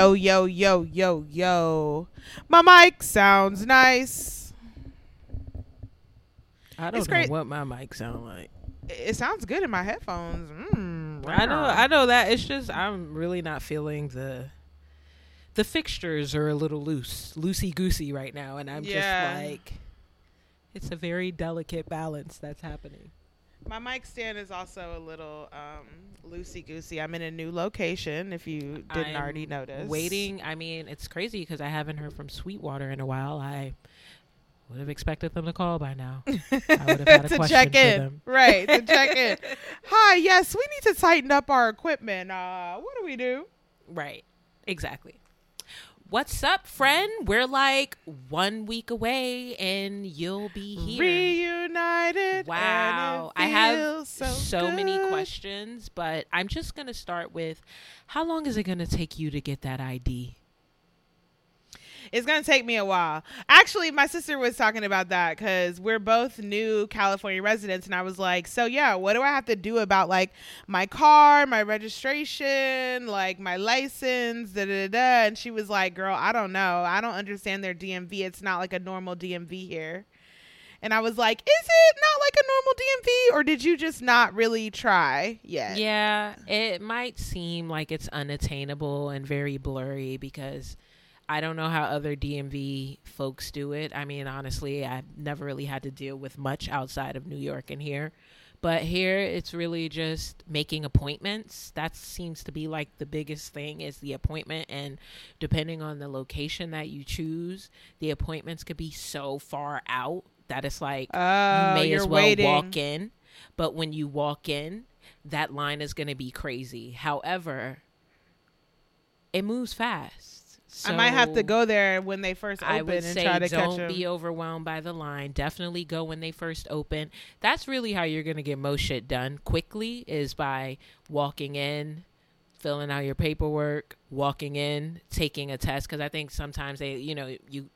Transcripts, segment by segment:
Yo, yo, yo, yo, yo. My mic sounds nice. I don't It's know great. what my mic sound like. It sounds good in my headphones. Mm, I know, I know that. It's just I'm really not feeling the the fixtures are a little loose, loosey goosey right now, and I'm Yeah. just like, it's a very delicate balance that's happening. My mic stand is also a little um, loosey goosey. I'm in a new location. If you didn't I'm already notice, Waiting. I mean, it's crazy because I haven't heard from Sweetwater in a while. I would have expected them to call by now. I would have had a to question check for in, them. right? To check in. Hi, yes, we need to tighten up our equipment. Uh, what do we do? Right. Exactly. What's up, friend? We're like one week away and you'll be here. Reunited. Wow. I have so, so, many questions, but I'm just going to start with how long is it going to take you to get that ID? It's gonna take me a while. Actually, my sister was talking about that because we're both new California residents, and I was like, "So yeah, what do I have to do about like my car, my registration, like my license, da da da?" And she was like, "Girl, I don't know. I don't understand their DMV. It's not like a normal DMV here." And I was like, "Is it not like a normal DMV, or did you just not really try yet?" Yeah, it might seem like it's unattainable and very blurry because I don't know how other DMV folks do it. I mean, honestly, I've never really had to deal with much outside of New York and here. But here it's really just making appointments. That seems to be like the biggest thing is the appointment and depending on the location that you choose, the appointments could be so far out that it's like Oh, you may as well waiting. walk in. But when you walk in, that line is going to be crazy. However, it moves fast. I might have to go there when they first open I would and say try to catch don't be overwhelmed by the line. Definitely go when they first open. That's really how you're going to get most shit done quickly is by walking in, filling out your paperwork, walking in, taking a test cuz I think sometimes they, you know, you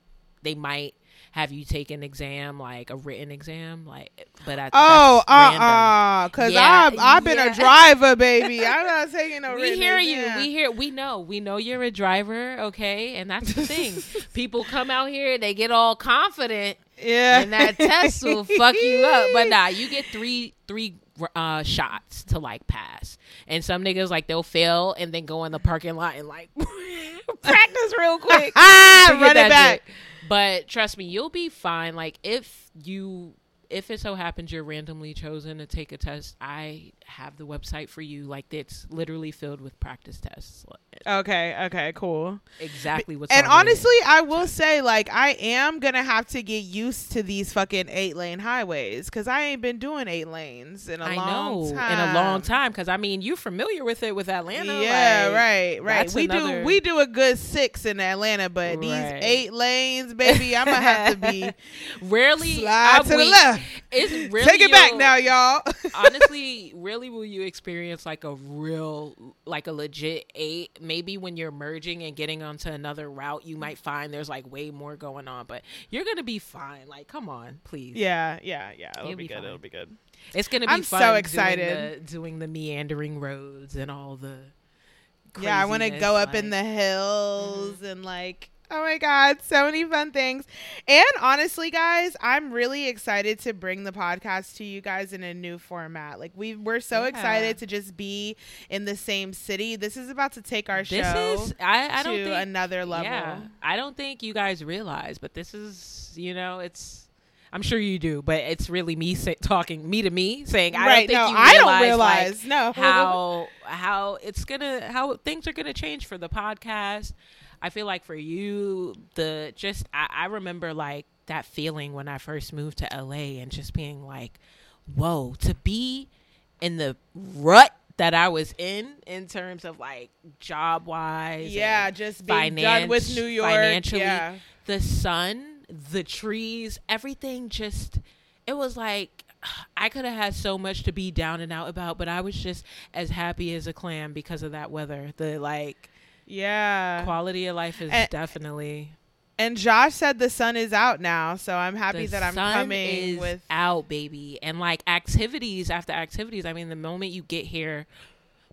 they might have you taken an exam like a written exam like but I, Oh, uh uh cause Yeah, I've I've been yeah. a driver, baby. I'm not taking no. we written hear you. We hear. We know. We know you're a driver. Okay, and that's the thing. People come out here, they get all confident, yeah, and that test will fuck you up. But nah, you get three three uh, shots to like pass. And some niggas like they'll fail and then go in the parking lot and like practice real quick. ah, run it back. But trust me, you'll be fine. Like if you if it so happens you're randomly chosen to take a test, I have the website for you. Like it's literally filled with practice tests. Okay, okay, cool. Exactly what's And honestly, I will say, like, I am gonna have to get used to these fucking eight lane highways because I ain't been doing eight lanes in a I long know time. in a long time because I mean you're familiar with it with Atlanta. Yeah, like, right, right. We another- do we do a good six in Atlanta, but these eight lanes, baby, I'm gonna have to be Rarely slide to the left. It's really Take it back now, y'all. honestly, really, will you experience like a real, like a legit eight? Maybe when you're merging and getting onto another route, you might find there's like way more going on, but you're gonna be fine. Like, come on, please. yeah, yeah, yeah. It'll You'll be, be good. fine. It'll be good. it's gonna be I'm so fun. doing excited. the- doing the, meandering roads and all the. Yeah, I want to go up in the hills and like, oh my god, so many fun things. And honestly, guys, I'm really excited to bring the podcast to you guys in a new format. Like we we're so Yeah. excited to just be in the same city. This is about to take our This show is I, I to don't think another level. Yeah, I don't think you guys realize, but this is you know it's. I'm sure you do, but it's really me say, talking me to me saying I right? don't No, think you I don't like, realize. no, how how it's gonna how things are gonna change for the podcast. I feel like for you, the just I, I remember like that feeling when I first moved to LA and just being like, whoa, to be in the rut that I was in in terms of like job wise. Yeah, just being done with New York. Financially, Yeah. the sun, the trees, everything just it was like I could have had so much to be down and out about, but I was just as happy as a clam because of that weather. The like Yeah. quality of life is And- definitely And Josh said the sun is out now, so I'm happy the that I'm sun coming is with out, baby, and like activities after activities. I mean, the moment you get here,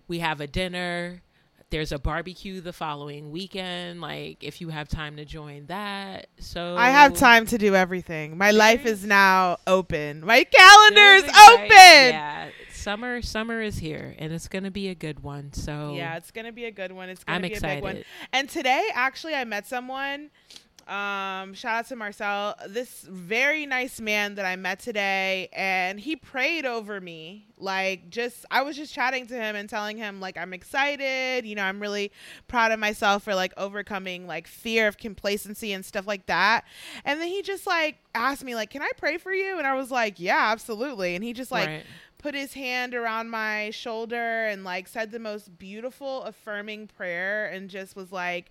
we have a dinner. There's a barbecue the following weekend. Like, if you have time to join that, so I have time to do everything. My life is now open. My calendar's Very excited. open. Yeah, summer, summer is here, and it's gonna be a good one. So Yeah, it's gonna be a good one. It's gonna I'm be a big one. excited. And today, actually, I met someone. Um, shout out to Marcel. This very nice man that I met today, and he prayed over me. Like, just I was just chatting to him and telling him like I'm excited. You know, I'm really proud of myself for like overcoming like fear of complacency and stuff like that. And then he just like asked me like, "Can I pray for you?" And I was like, "Yeah, absolutely." And he just like Right. Put his hand around my shoulder and like said the most beautiful affirming prayer and just was like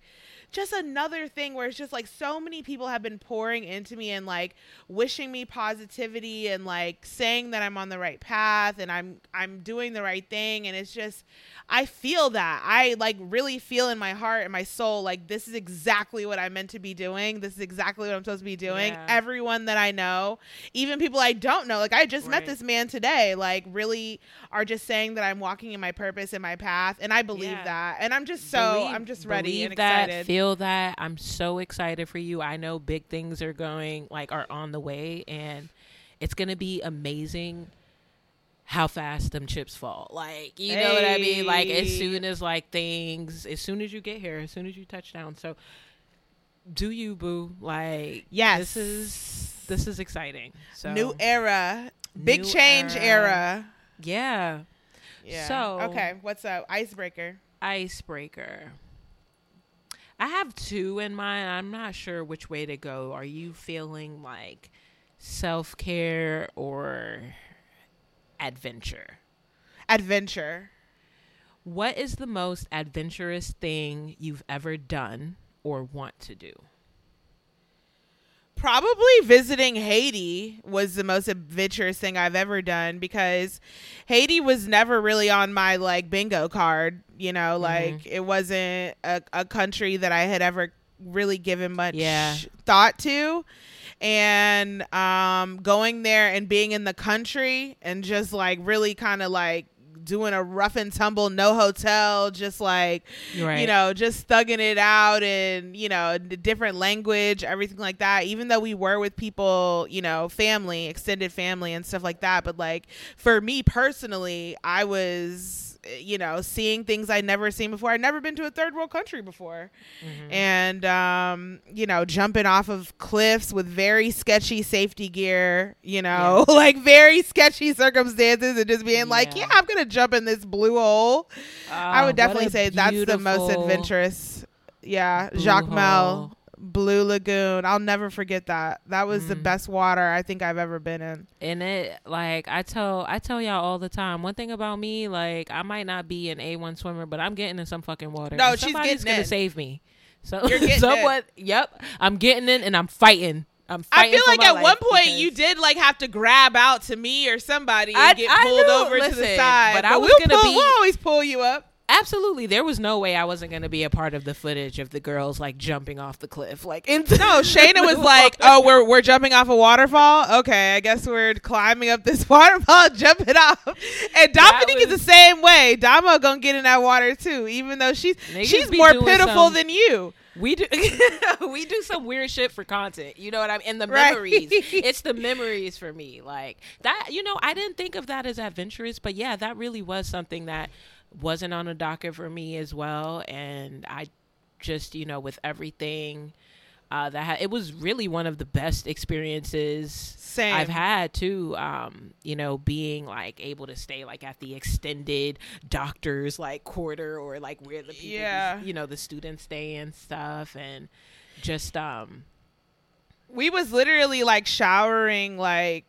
just another thing where it's just like so many people have been pouring into me and like wishing me positivity and like saying that I'm on the right path and I'm I'm doing the right thing and it's just I feel that. I like really feel in my heart and my soul like this is exactly what I'm meant to be doing. This is exactly what I'm supposed to be doing. Yeah. Everyone that I know, even people I don't know, like I just met this man today, like really are just saying that I'm walking in my purpose and my path and I believe Yeah. that. And I'm just so Believe- I'm just ready believe and that, excited. Feel that. I'm so excited for you. I know big things are going like are on the way, and it's gonna be amazing how fast them chips fall. Like you know what I mean. Like as soon as like things, as soon as you get here, as soon as you touch down. So do you boo? Like Yes. this is this is exciting. So New era. Big New change era. era. yeah. Yeah. So- okay, what's up? Icebreaker. icebreaker. I have two in mind. I'm not sure which way to go. Are you feeling like self care or adventure? Adventure. What is the most adventurous thing you've ever done or want to do? Probably visiting Haiti was the most adventurous thing I've ever done because Haiti was never really on my like bingo card. You know, like it wasn't a, a country that I had ever really given much Yeah. thought to. And um, going there and being in the country and just like really kind of like doing a rough and tumble, no hotel, just like you know, just thugging it out and, you know, the different language, everything like that. Even though we were with people, you know, family, extended family and stuff like that. But like for me personally, I was, you know, seeing things I'd never seen before. I'd never been to a third world country before. And, um, you know, jumping off of cliffs with very sketchy safety gear, you know, like very sketchy circumstances and just being like, Yeah. yeah, I'm going to jump in this blue hole. I Ah, would definitely say that's the most adventurous. Yeah, Jacmel. Blue Lagoon. I'll never forget that. That was the Mhm. best water I think I've ever been in. And it like I tell I tell y'all all the time. One thing about me, like I might not be an A one swimmer, but I'm getting in some fucking water. No, she's somebody's getting gonna in. save me. So You're getting in. yep, I'm getting in and I'm fighting. I'm I feel like at one point you did like have to grab out to me or somebody and I- get pulled over to the listen, side. but I was we'll gonna pull- be- We'll always pull you up. Absolutely, there was no way I wasn't going to be a part of the footage of the girls like jumping off the cliff, like into No, Shayna was like, "Oh, we're we're jumping off a waterfall. Okay, I guess we're climbing up this waterfall, jumping off." And Dominique is the same way. Damo gonna get in that water too, even though she's she's more pitiful some- than you. we do we do some weird shit for content. You know what I mean? And the Right. memories. it's the memories for me. Like that you know, I didn't think of that as adventurous, but yeah, that really was something that wasn't on a docket for me as well. And I just, you know, with everything uh, that ha- it was really one of the best experiences Same. I've had too. Um, you know, being like able to stay like at the extended doctors like quarter or like where the people, Yeah. you know, the students stay and stuff, and just um, we was literally like showering like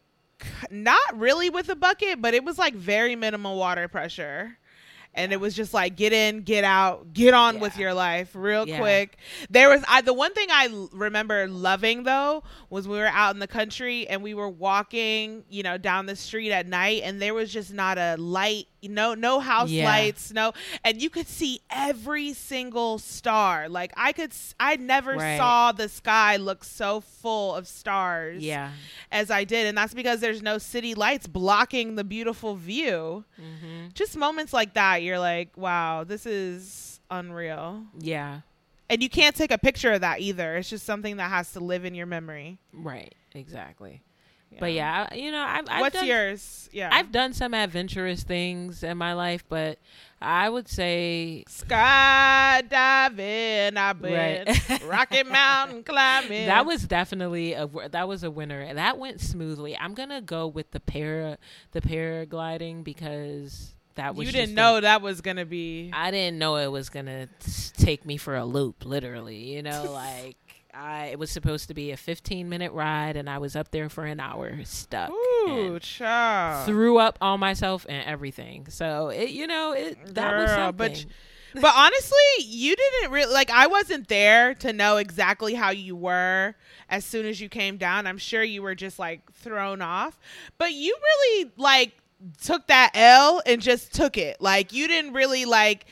not really with a bucket, but it was like very minimal water pressure. And it was just like get in, get out, get on with your life real Yeah. quick. There was I the one thing I remember loving though was we were out in the country and we were walking, you know, down the street at night and there was just not a light, no no house Yeah. lights, no and you could see every single star. Like I could i never Right. saw the sky look so full of stars Yeah. as I did, and that's because there's no city lights blocking the beautiful view. Mm-hmm. Just moments like that, you're like, wow, this is unreal. Yeah. And you can't take a picture of that either. It's just something that has to live in your memory. Right. Exactly. But yeah, I- you know, I've, I've What's done, yours? Yeah. I've done some adventurous things in my life, but I would say skydiving. I've been Right. Rocky Mountain climbing. that was definitely a that was a winner. That went smoothly. I'm gonna go with the para the paragliding because that was you didn't a- know that was gonna be. I didn't know it was gonna take me for a loop, literally. You know, like I it was supposed to be a 15 minute ride, and I was up there for an hour stuck. Ooh, child. Threw up on myself and everything. So it, you know, it that was Girl, something. but but honestly, you didn't really like. I wasn't there to know exactly how you were as soon as you came down. I'm sure you were just like thrown off, but you really like took that L and just took it. Like you didn't really like.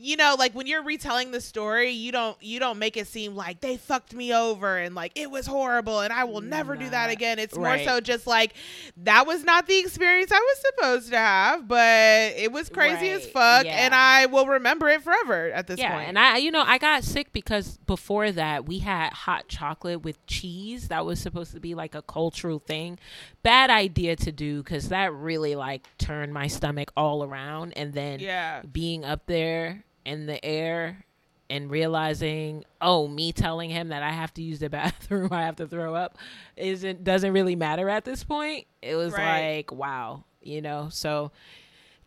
You know, like when you're retelling the story, you don't you don't make it seem like they fucked me over and like it was horrible and I will never do that again. It's more Right. so just like that was not the experience I was supposed to have, but it was crazy as fuck yeah. and I will remember it forever at this yeah, point. and I, you know, I got sick because before that we had hot chocolate with cheese. That was supposed to be like a cultural thing. Bad idea to do because that really like turned my stomach all around. And then yeah. being up there in the air and realizing, oh, me telling him that I have to use the bathroom, I have to throw up, isn't doesn't really matter at this point. It was Right. like, wow, you know. So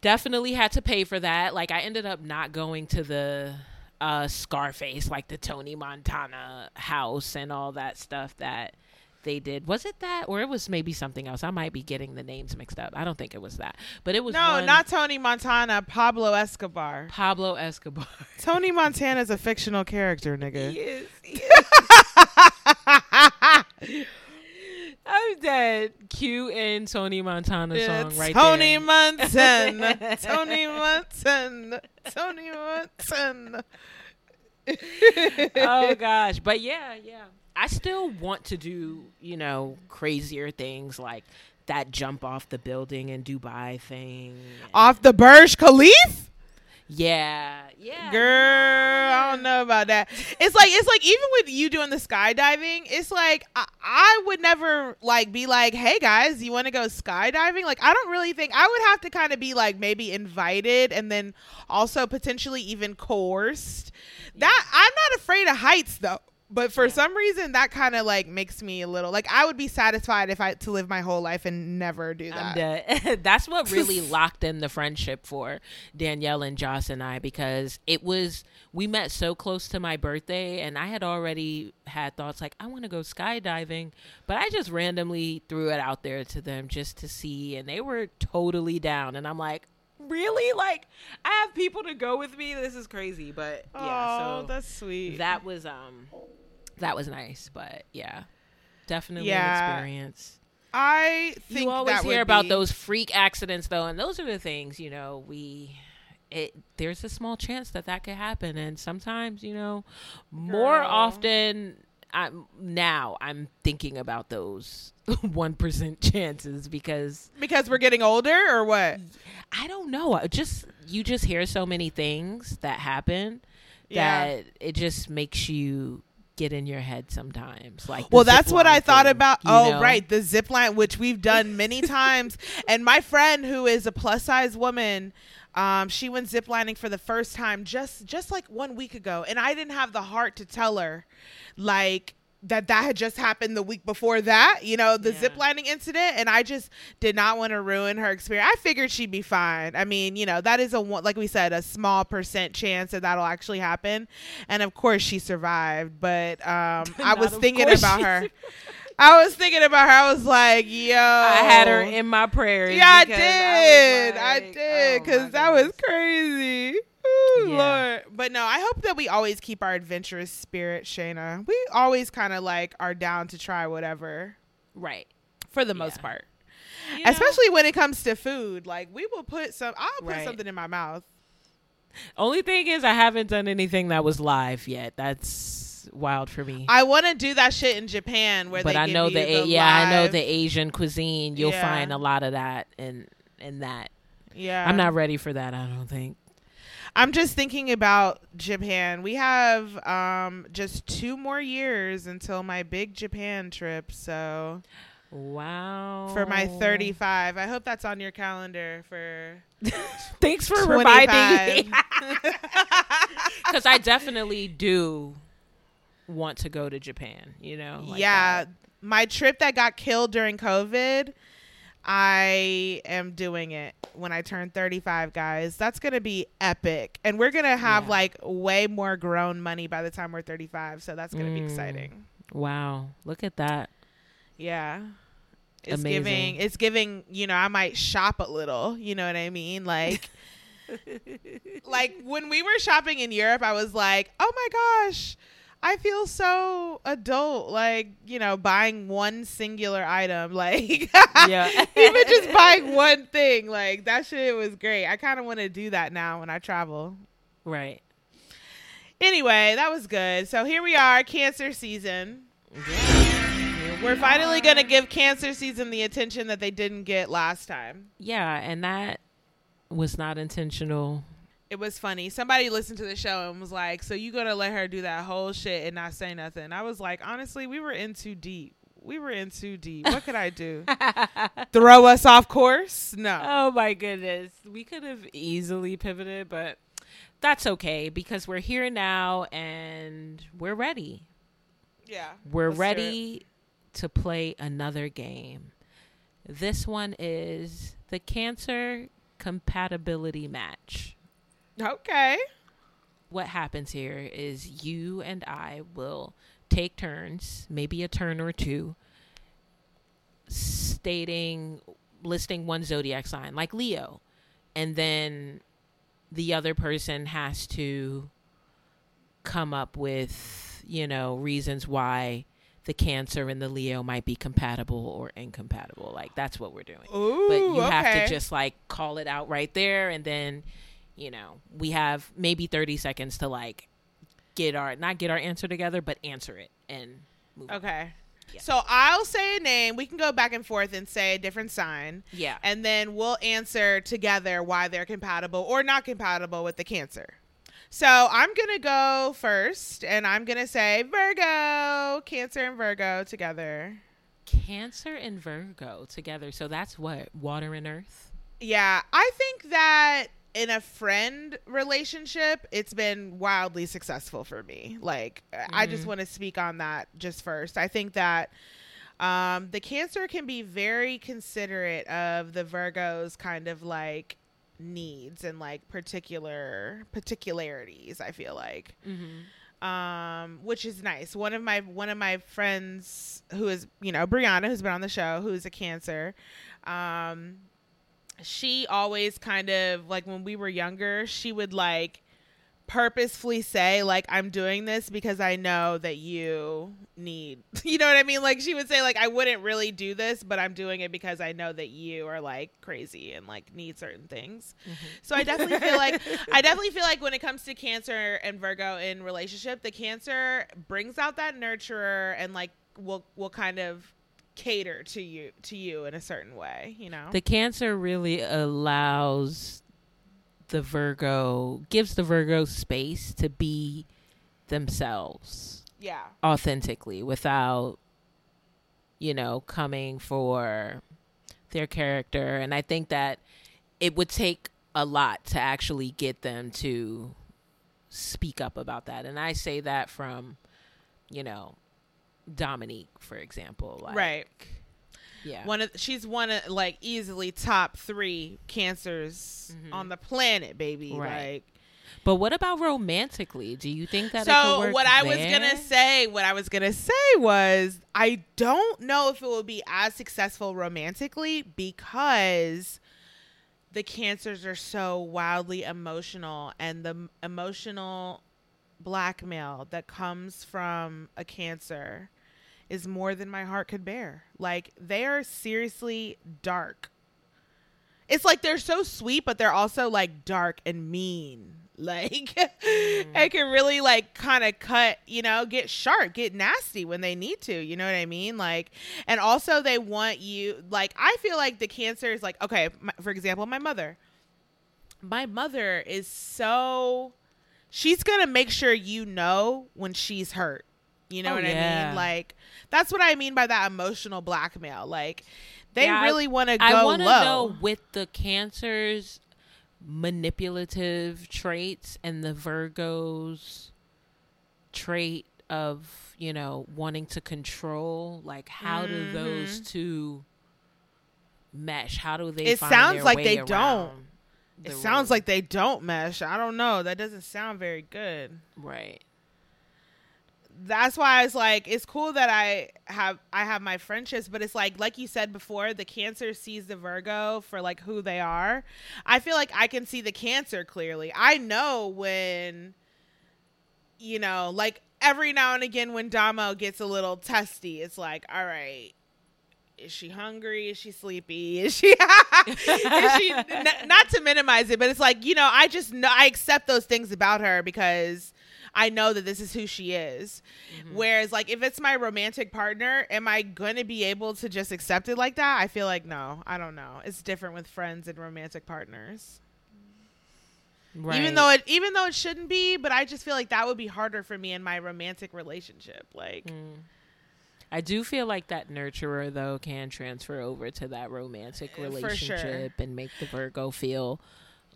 definitely had to pay for that. Like I ended up not going to the uh Scarface, like the Tony Montana house and all that stuff that they did. Was it that or it was maybe something else? I might be getting the names mixed up. I don't think it was that. But it was No, one- not Tony Montana, Pablo Escobar. Pablo Escobar. Tony Montana is a fictional character, nigga. Yes, I'm dead. Q and Tony Montana song It's right Tony there. Montana. Tony Montana. Tony Montana. oh gosh, but yeah, yeah. I still want to do, you know, crazier things like that jump off the building in Dubai thing. Off the Burj Khalif? Yeah, yeah. Girl, I don't know about that. It's like it's like even with you doing the skydiving, it's like I, I would never like be like, "Hey guys, you want to go skydiving?" Like I don't really think I would have to kind of be like maybe invited and then also potentially even coerced. That I'm not afraid of heights though. But for some reason that kind of like makes me a little like I would be satisfied if I to live my whole life and never do that. That's what really locked in the friendship for Danielle and Joss and I because it was we met so close to my birthday and I had already had thoughts like I want to go skydiving, but I just randomly threw it out there to them just to see and they were totally down and I'm like, "Really? Like I have people to go with me? This is crazy." But yeah, oh, so that's sweet. that was um that was nice, but yeah. Definitely Yeah. an experience I think you always hear about be- those freak accidents though and those are the things you know we it there's a small chance that that could happen and sometimes you know more Girl. often i'm now i'm thinking about those 1% chances because because we're getting older or what? i don't know I just you just hear so many things that happen Yeah. that it just makes you get in your head sometimes like Well, that's what I thought thing, about. Oh, know? right, the zip line, which we've done many times. And my friend, who is a plus size woman, um, she went ziplining for the first time just just like one week ago, and I didn't have the heart to tell her, like. That that had just happened the week before that, you know, the Yeah. zip lining incident, and I just did not want to ruin her experience. I figured she'd be fine. I mean, you know, that is a one, like we said, a small percent chance that that'll actually happen, and of course she survived. But um, I was thinking about her. I was thinking about her. I was like, yo, I had her in my prayers. yeah, I did. I, like, did. oh, Because my that was crazy. Ooh, Yeah. Lord. But no, I hope that we always keep our adventurous spirit, Shayna. We always kind of like are down to try whatever right. for the most Yeah. part. You know? Especially when it comes to food. Like, we will put some, I'll put Right. something in my mouth. Only thing is, I haven't done anything that was live yet. That's wild for me. I want to do that shit in Japan where but they I give know you the, the A- yeah, I know the Asian cuisine. You'll Yeah. find a lot of that in in that. Yeah. I'm not ready for that. I don't think. I'm just thinking about Japan. We have um just two more years until my big Japan trip. So Wow. for my 35, I hope that's on your calendar for Thanks for 25. reminding me. Because I definitely do want to go to Japan. You know. like yeah, that. my trip that got killed during COVID. I am doing it when I turn 35, guys. That's going to be epic. And we're going to have Yeah. like way more grown money by the time we're 35. So that's going to be Mm. exciting. Wow. Look at that. Yeah. It's Amazing. giving it's giving, you know, I might shop a little, you know what I mean? Like like when we were shopping in Europe, I was like, "Oh my gosh, I feel so adult like, you know, buying one singular item like Yeah. even just buying one thing. Like that shit was great. I kind of want to do that now when I travel. Right. Anyway, that was good. So here we are, cancer season. Yeah. We're finally going to give cancer season the attention that they didn't get last time. Yeah, and that was not intentional. It was funny. Somebody listened to the show and was like, "So you gonna let her do that whole shit and not say nothing?" I was like, "Honestly, we were in too deep. We were in too deep. What could I do? Throw us off course? No. Oh my goodness. We could have easily pivoted, but that's okay because we're here now and we're ready. Yeah, We're Let's do it. ready to play another game. This one is the cancer compatibility match. Okay. What happens here is you and I will take turns, maybe a turn or two, stating, listing one zodiac sign, like Leo. And then the other person has to come up with, you know, reasons why the Cancer and the Leo might be compatible or incompatible. Like, that's what we're doing Ooh, but you have to just like call it out right there and then you know we have maybe 30 seconds to like get our not get our answer together but answer it and move on. Okay. Yeah. So I'll say a name. We can go back and forth and say a different sign. yeah And then we'll answer together why they're compatible or not compatible with the cancer. So I'm going to go first and I'm going to say Virgo, Cancer and Virgo together. cancer and virgo together so that's what water and earth Yeah, I think that in a friend relationship, it's been wildly successful for me. Like, I just want to speak on that just first. I think that um, the Cancer can be very considerate of the Virgo's kind of like needs and like particular particularities. I feel like um, which is nice. One of my one of my friends who is you know Brianna, who's been on the show, who's a Cancer. Um, she always kind of like when we were younger, she would like purposefully say like I'm doing this because I know that you need you know what I mean like she would say like I wouldn't really do this but I'm doing it because I know that you are like crazy and like need certain things. Mm-hmm. So I definitely feel like I definitely feel like when it comes to Cancer and Virgo in relationship, the Cancer brings out that nurturer and like will will kind of cater to you to you in a certain way, you know. the cancer really allows the virgo gives the virgo space to be themselves yeah. authentically without you know coming for their character and i think that it would take a lot to actually get them to speak up about that and i say that from you know Dominique, for example. Like, right. Yeah. One of she's one of like easily top three cancers on the planet, baby. Mm-hmm. Right. Like but what about romantically? Do you think that so what I was gonna say, what I was gonna say was, I don't know if it will be as successful romantically because the cancers are so wildly emotional, and the emotional blackmail that comes from a cancer is more than my heart could bear. Like they are seriously dark. It's like they're so sweet, but they're also like dark and mean. Like mm. it can really like kind of cut, you know, get sharp, get nasty when they need to. You know what I mean? Like, and also they want you. Like, I feel like the cancer is like, okay, my, for example, my mother. My mother is so. She's gonna make sure you know when she's hurt. You know Oh, what I mean? Like, that's what I mean by that emotional blackmail. Like, they Yeah, really want to go I want to low. know with the cancers manipulative traits and the Virgos trait of, you know, wanting to control, like how do those two mesh? How do they Mm-hmm. It sounds like they don't. around It the sounds like they don't mesh. I don't know. That doesn't sound very good. right. That's why it's like it's cool that I have I have my friendships, but it's like like you said before, the cancer sees the Virgo for like who they are. I feel like I can see the cancer clearly. I know when you know, like every now and again when Damo gets a little testy, it's like, all right, is she hungry? Is she sleepy? Is she? is she? n- not to minimize it, but it's like you know, I just know I accept those things about her because I know that this is who she is. Whereas, like, if it's my romantic partner, am I going to be able to just accept it like that? I feel like no. I don't know. It's different with friends and romantic partners. Right. Even though it, even though it shouldn't be, but I just feel like that would be harder for me in my romantic relationship. Like, Mm. I do feel like that nurturer though can transfer over to that romantic for sure. relationship and make the Virgo feel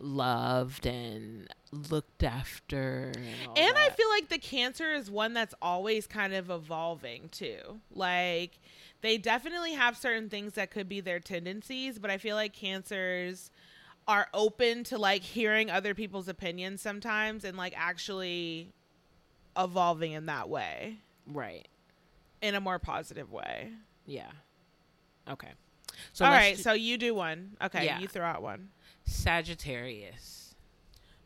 loved and looked after. And, And I feel like the cancer is one that's always kind of evolving too. Like they definitely have certain things that could be their tendencies, but I feel like cancers are open to like hearing other people's opinions sometimes and like actually evolving in that way right. in a more positive way. Yeah. Okay. So All do- so you do one. Okay, Yeah. you throw out one. Sagittarius.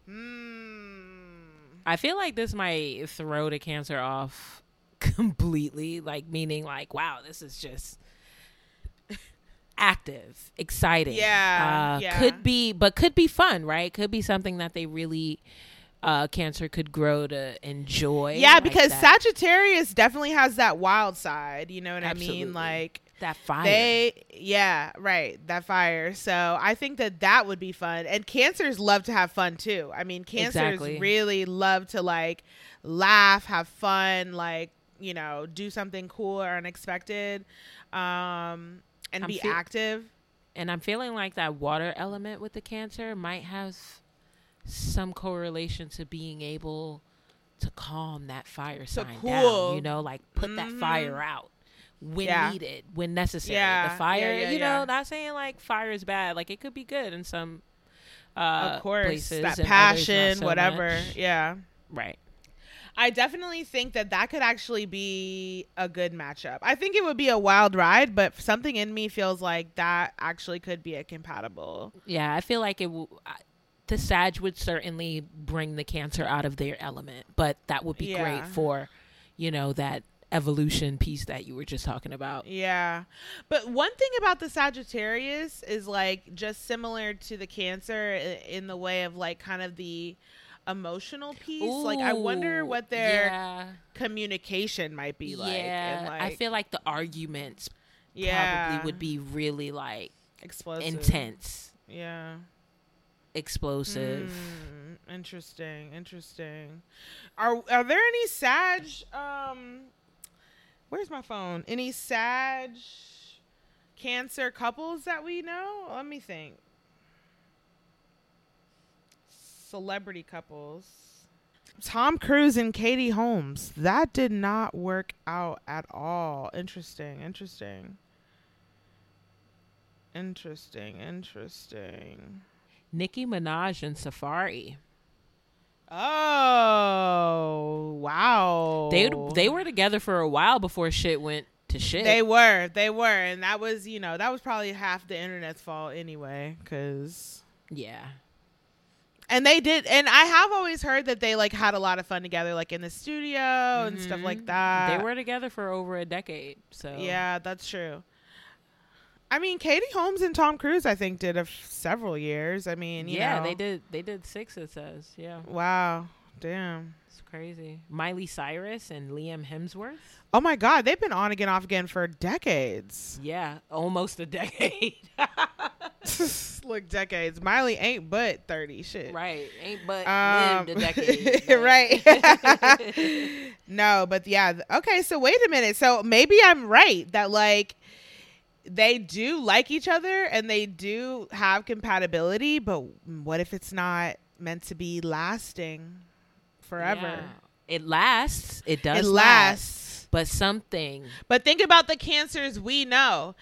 Mm. I feel like this might throw the cancer off completely, like meaning like, wow, this is just active, exciting. Yeah, uh, yeah. Could be, but could be fun, right? Could be something that they really, uh, cancer could grow to enjoy. Yeah, like because that, Sagittarius definitely has that wild side. You know what I mean? Like that fire. they, yeah, right, that fire. So I think that that would be fun. And cancers love to have fun too. I mean, cancers Exactly. really love to like laugh, have fun, like you know, do something cool or unexpected, um, and I'm be feel- active. and I'm feeling like that water element with the cancer might have some correlation to being able to calm that fire So sign cool. down. You know, like put that Mhm. fire out when Yeah. needed, when necessary. Yeah, The fire, yeah, you know, not saying like fire is bad. Like it could be good in some uh of course, places that and others not passion, so whatever. much. Yeah. Right. I definitely think that that could actually be a good matchup. I think it would be a wild ride, but something in me feels like that actually could be a compatible. Yeah, I feel like it will. I- The Sag would certainly bring the Cancer out of their element, but that would be Yeah. great for, you know, that evolution piece that you were just talking about. Yeah. But one thing about the Sagittarius is like just similar to the Cancer in the way of like kind of the emotional piece. like I wonder what their yeah, communication might be like. yeah. and, I feel like the arguments yeah, probably would be really like explosive. intense, Yeah. explosive. Hmm, interesting, interesting. Are are there any Sag? Um, where's my phone? Any Sag Cancer couples that we know? Let me think. Celebrity couples. Tom Cruise and Katie Holmes. That did not work out at all. Interesting. Interesting. Interesting. Interesting. Nicki Minaj and Safaree. Oh wow! They they were together for a while before shit went to shit. They were, they were, and that was, you know, that was probably half the internet's fault anyway, because. yeah. And they did, and I have always heard that they like had a lot of fun together, like in the studio and stuff like Mhm. that. they were together for over a decade. So Yeah, that's true. I mean, Katie Holmes and Tom Cruise, I think, did a f- several years. I mean, you yeah, know. they did. They did six. It says, yeah, Wow, damn. it's crazy. Miley Cyrus and Liam Hemsworth. Oh my God, they've been on again, off again for decades. Yeah, almost a decade. Look, decades. Miley ain't but thirty. Shit. right, ain't but Um, lived decade. but- right. no, but yeah. Okay, so wait a minute. So maybe I'm right that like they do like each other and they do have compatibility, but what if it's not meant to be lasting forever? Yeah. It lasts. It does. it last. lasts. But something. But think about the cancers we know.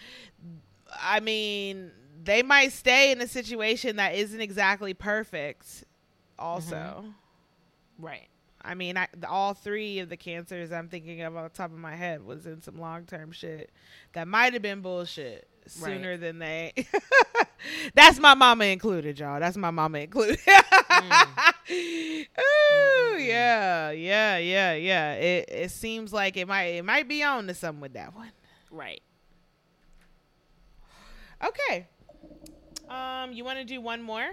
I mean, they might stay in a situation that isn't exactly perfect also. Mm-hmm. Right. I mean, I, the- all three of the cancers I'm thinking of on the top of my head was in some long term shit that might have been bullshit sooner than they. That's my mama included, y'all. That's my mama included. Ooh, yeah, yeah, yeah, yeah. It it seems like it might it might be on to something with that one. Right. Okay. Um, you want to do one more?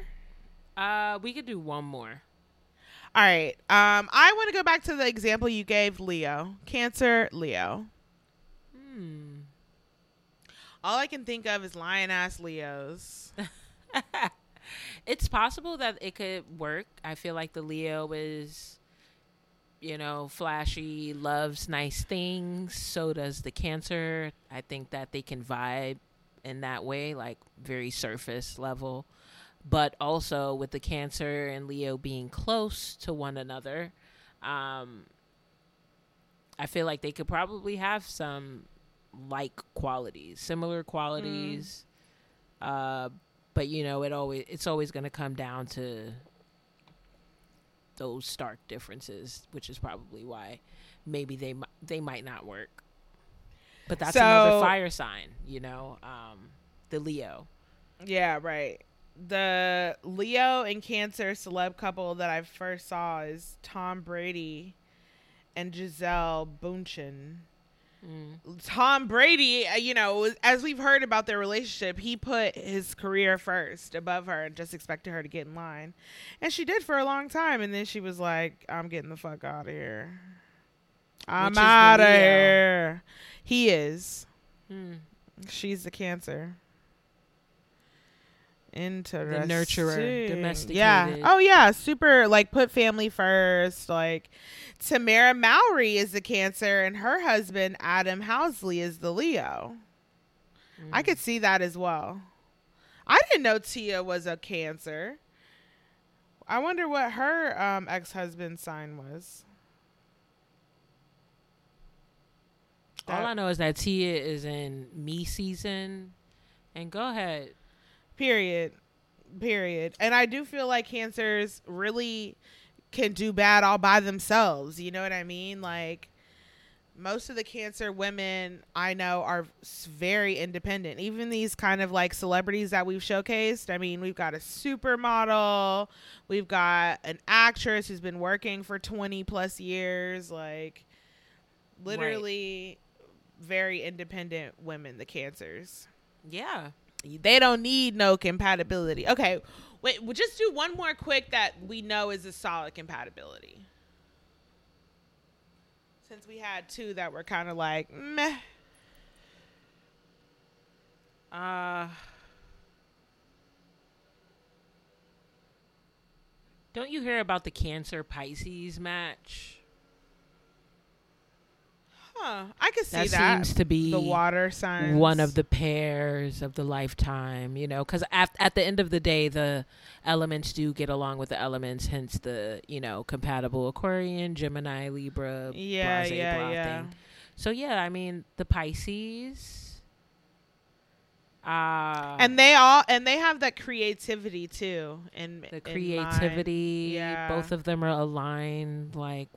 Uh, we could do one more. All right. Um, I want to go back to the example you gave, Leo. Cancer, Leo. Hmm. All I can think of is lion ass Leos. it's possible that it could work. I feel like the Leo is, you know, flashy, loves nice things. So does the Cancer. I think that they can vibe in that way, like very surface level. But also with the Cancer and Leo being close to one another, um, I feel like they could probably have some like qualities, similar qualities. Uh, but you know, it always it's always going to come down to those stark differences, which is probably why maybe they they might not work. But that's another fire sign, you know, um, the Leo. Yeah, right. The Leo and Cancer celeb couple that I first saw is Tom Brady and Gisele Bündchen. Tom Brady, uh, you know, as we've heard about their relationship, he put his career first above her and just expected her to get in line. And she did for a long time. And then she was like, I'm getting the fuck out of here. I'm Which is the out of here. He is. Hmm. She's the Cancer. Interesting. nurturer, domesticated. Yeah. Oh yeah. Super. Like put family first. Like Tamera Mowry is the Cancer, and her husband Adam Housley is the Leo. I could see that as well. I didn't know Tia was a Cancer. I wonder what her um, ex husband's sign was. All I know is that Tia is in me season, and go ahead. Period. Period. And I do feel like cancers really can do bad all by themselves. You know what I mean? Like most of the cancer women I know are very independent. Even these kind of like celebrities that we've showcased. I mean, we've got a supermodel, we've got an actress who's been working for 20 plus years. Like literally very independent women, the cancers Yeah. They don't need no compatibility. Okay, wait, we'll just do one more quick that we know is a solid compatibility. Since we had two that were kind of like meh. Uh, don't you hear about the Cancer Pisces match? Huh. I could see That, that. seems to be the water sign. one of the pairs of the lifetime, you know, because at, at the end of the day, the elements do get along with the elements, hence the, you know, compatible Aquarian, Gemini, Libra, Yeah, blase, yeah, blah yeah. thing. So, yeah, I mean, the Pisces. Uh, and they all and they have that creativity too. and the creativity, Yeah. both of them are aligned, like,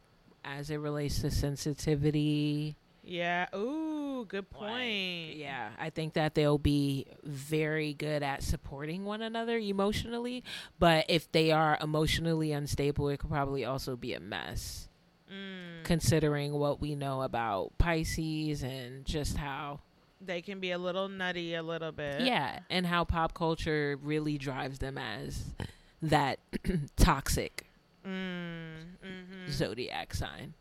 as it relates to sensitivity. Yeah. Ooh, good Like, point. yeah, I think that they'll be very good at supporting one another emotionally. But if they are emotionally unstable, it could probably also be a mess, Mm. considering what we know about Pisces and just how, They can be a little nutty, a little bit. yeah, and how pop culture really drives them as that toxic Mm. hmm Mm-hmm. zodiac sign.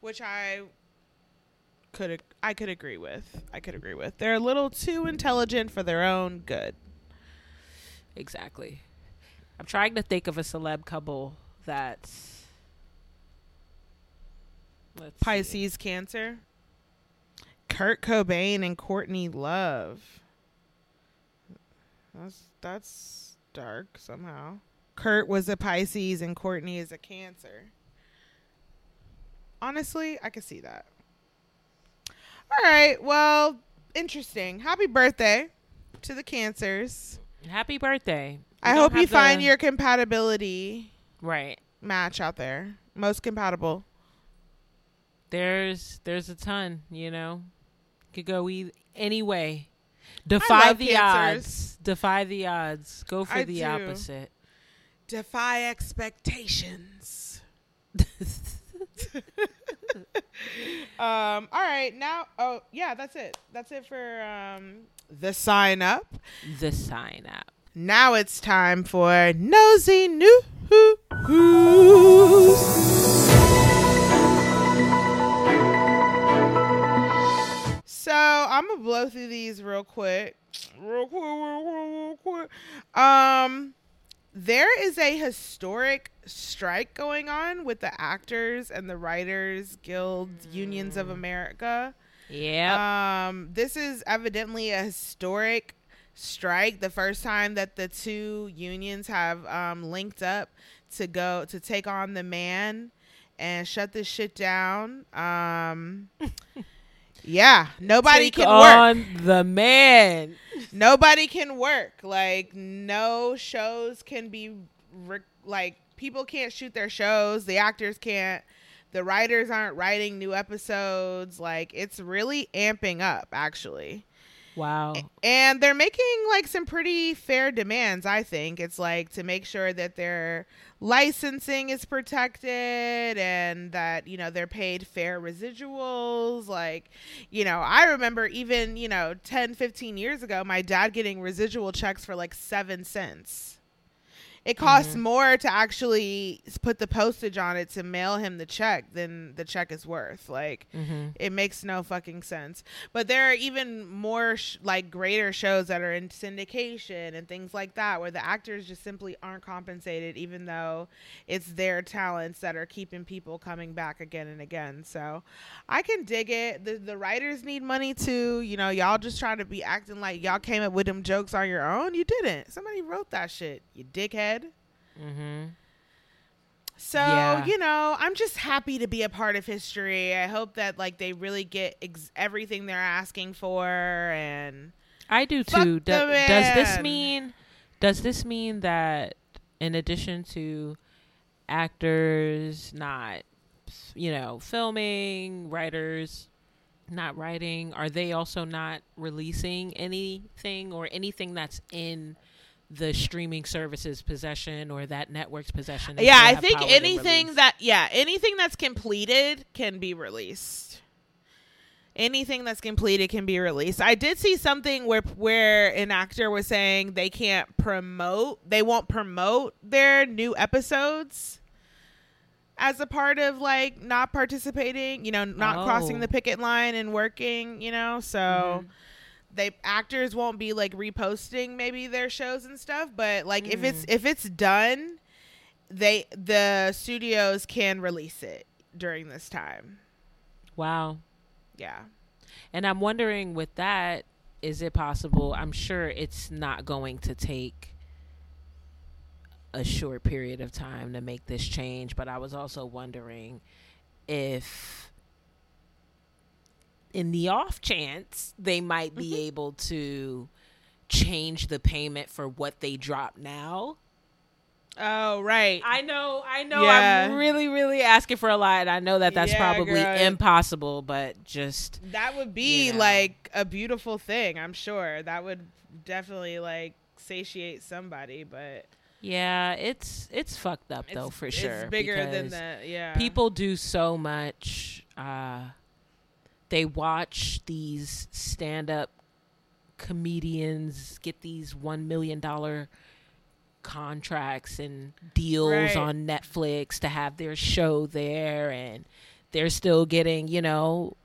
Which I could I could agree with. I could agree with. They're a little too intelligent for their own good. Exactly. I'm trying to think of a celeb couple that's. Let's see. Pisces Cancer. Kurt Cobain and Courtney Love. That's that's dark somehow. Kurt was a Pisces and Courtney is a Cancer. Honestly, I could see that. All right, well, interesting. Happy birthday to the Cancers. Happy birthday. I hope you find the- your compatibility right. match out there. Most compatible. There's there's a ton, you know. Could go e- any way. Defy the Cancers. odds. Defy the odds. Go for I the do. opposite. Defy expectations. um, all right, now oh yeah, that's it. That's it for um the sign up. The sign up. Now it's time for nosy news. So I'm gonna blow through these real quick, real quick, real quick, real quick. Um, there is a historic strike going on with the actors and the writers guilds unions of America. Yeah. Um, this is evidently a historic strike. The first time that the two unions have um, linked up to go to take on the man and shut this shit down. Um, yeah, nobody Take can work. on the man. Nobody can work. Like no shows can be like people can't shoot their shows. The actors can't. The writers aren't writing new episodes. Like it's really amping up actually. Wow. And they're making like some pretty fair demands, I think. It's like to make sure that their licensing is protected and that, you know, they're paid fair residuals. Like, you know, I remember even, you know, 10, 15 years ago, my dad getting residual checks for like seven cents. It costs more to actually put the postage on it to mail him the check than the check is worth. Like, Mm-hmm. it makes no fucking sense. But there are even more sh- like greater shows that are in syndication and things like that where the actors just simply aren't compensated even though it's their talents that are keeping people coming back again and again. So I can dig it. The the writers need money too. You know, y'all just trying to be acting like y'all came up with them jokes on your own. You didn't. Somebody wrote that shit. You dickhead. Mm-hmm. So, Yeah. you know, I'm just happy to be a part of history. I hope that like they really get ex- everything they're asking for and I do too. Do- does this mean does this mean that in addition to actors not you know, filming, writers not writing, are they also not releasing anything or anything that's in the streaming services possession or that network's possession? yeah, I think anything that yeah, anything that's completed can be released. Anything that's completed can be released. I did see something where where an actor was saying they can't promote, they won't promote their new episodes as a part of like not participating, you know, not crossing Oh. the picket line and working, you know. So Mhm. They actors won't be like reposting maybe their shows and stuff, but like if it's Mm. if it's done, they the studios can release it during this time. Wow. Yeah. And I'm wondering with that, is it possible? I'm sure it's not going to take a short period of time to make this change, but I was also wondering if in the off chance they might be Mm-hmm. able to change the payment for what they drop now. Oh, right. I know, I know Yeah. I'm really really asking for a lot. and I know that that's Yeah, probably girl. impossible, but just That would be You know. like a beautiful thing, I'm sure. That would definitely like satiate somebody, but Yeah, it's it's fucked up though it's, for sure. It's bigger than that. Yeah. People do so much. Uh, they watch these stand-up comedians get these one million dollar contracts and deals Right. on Netflix to have their show there, and they're still getting you know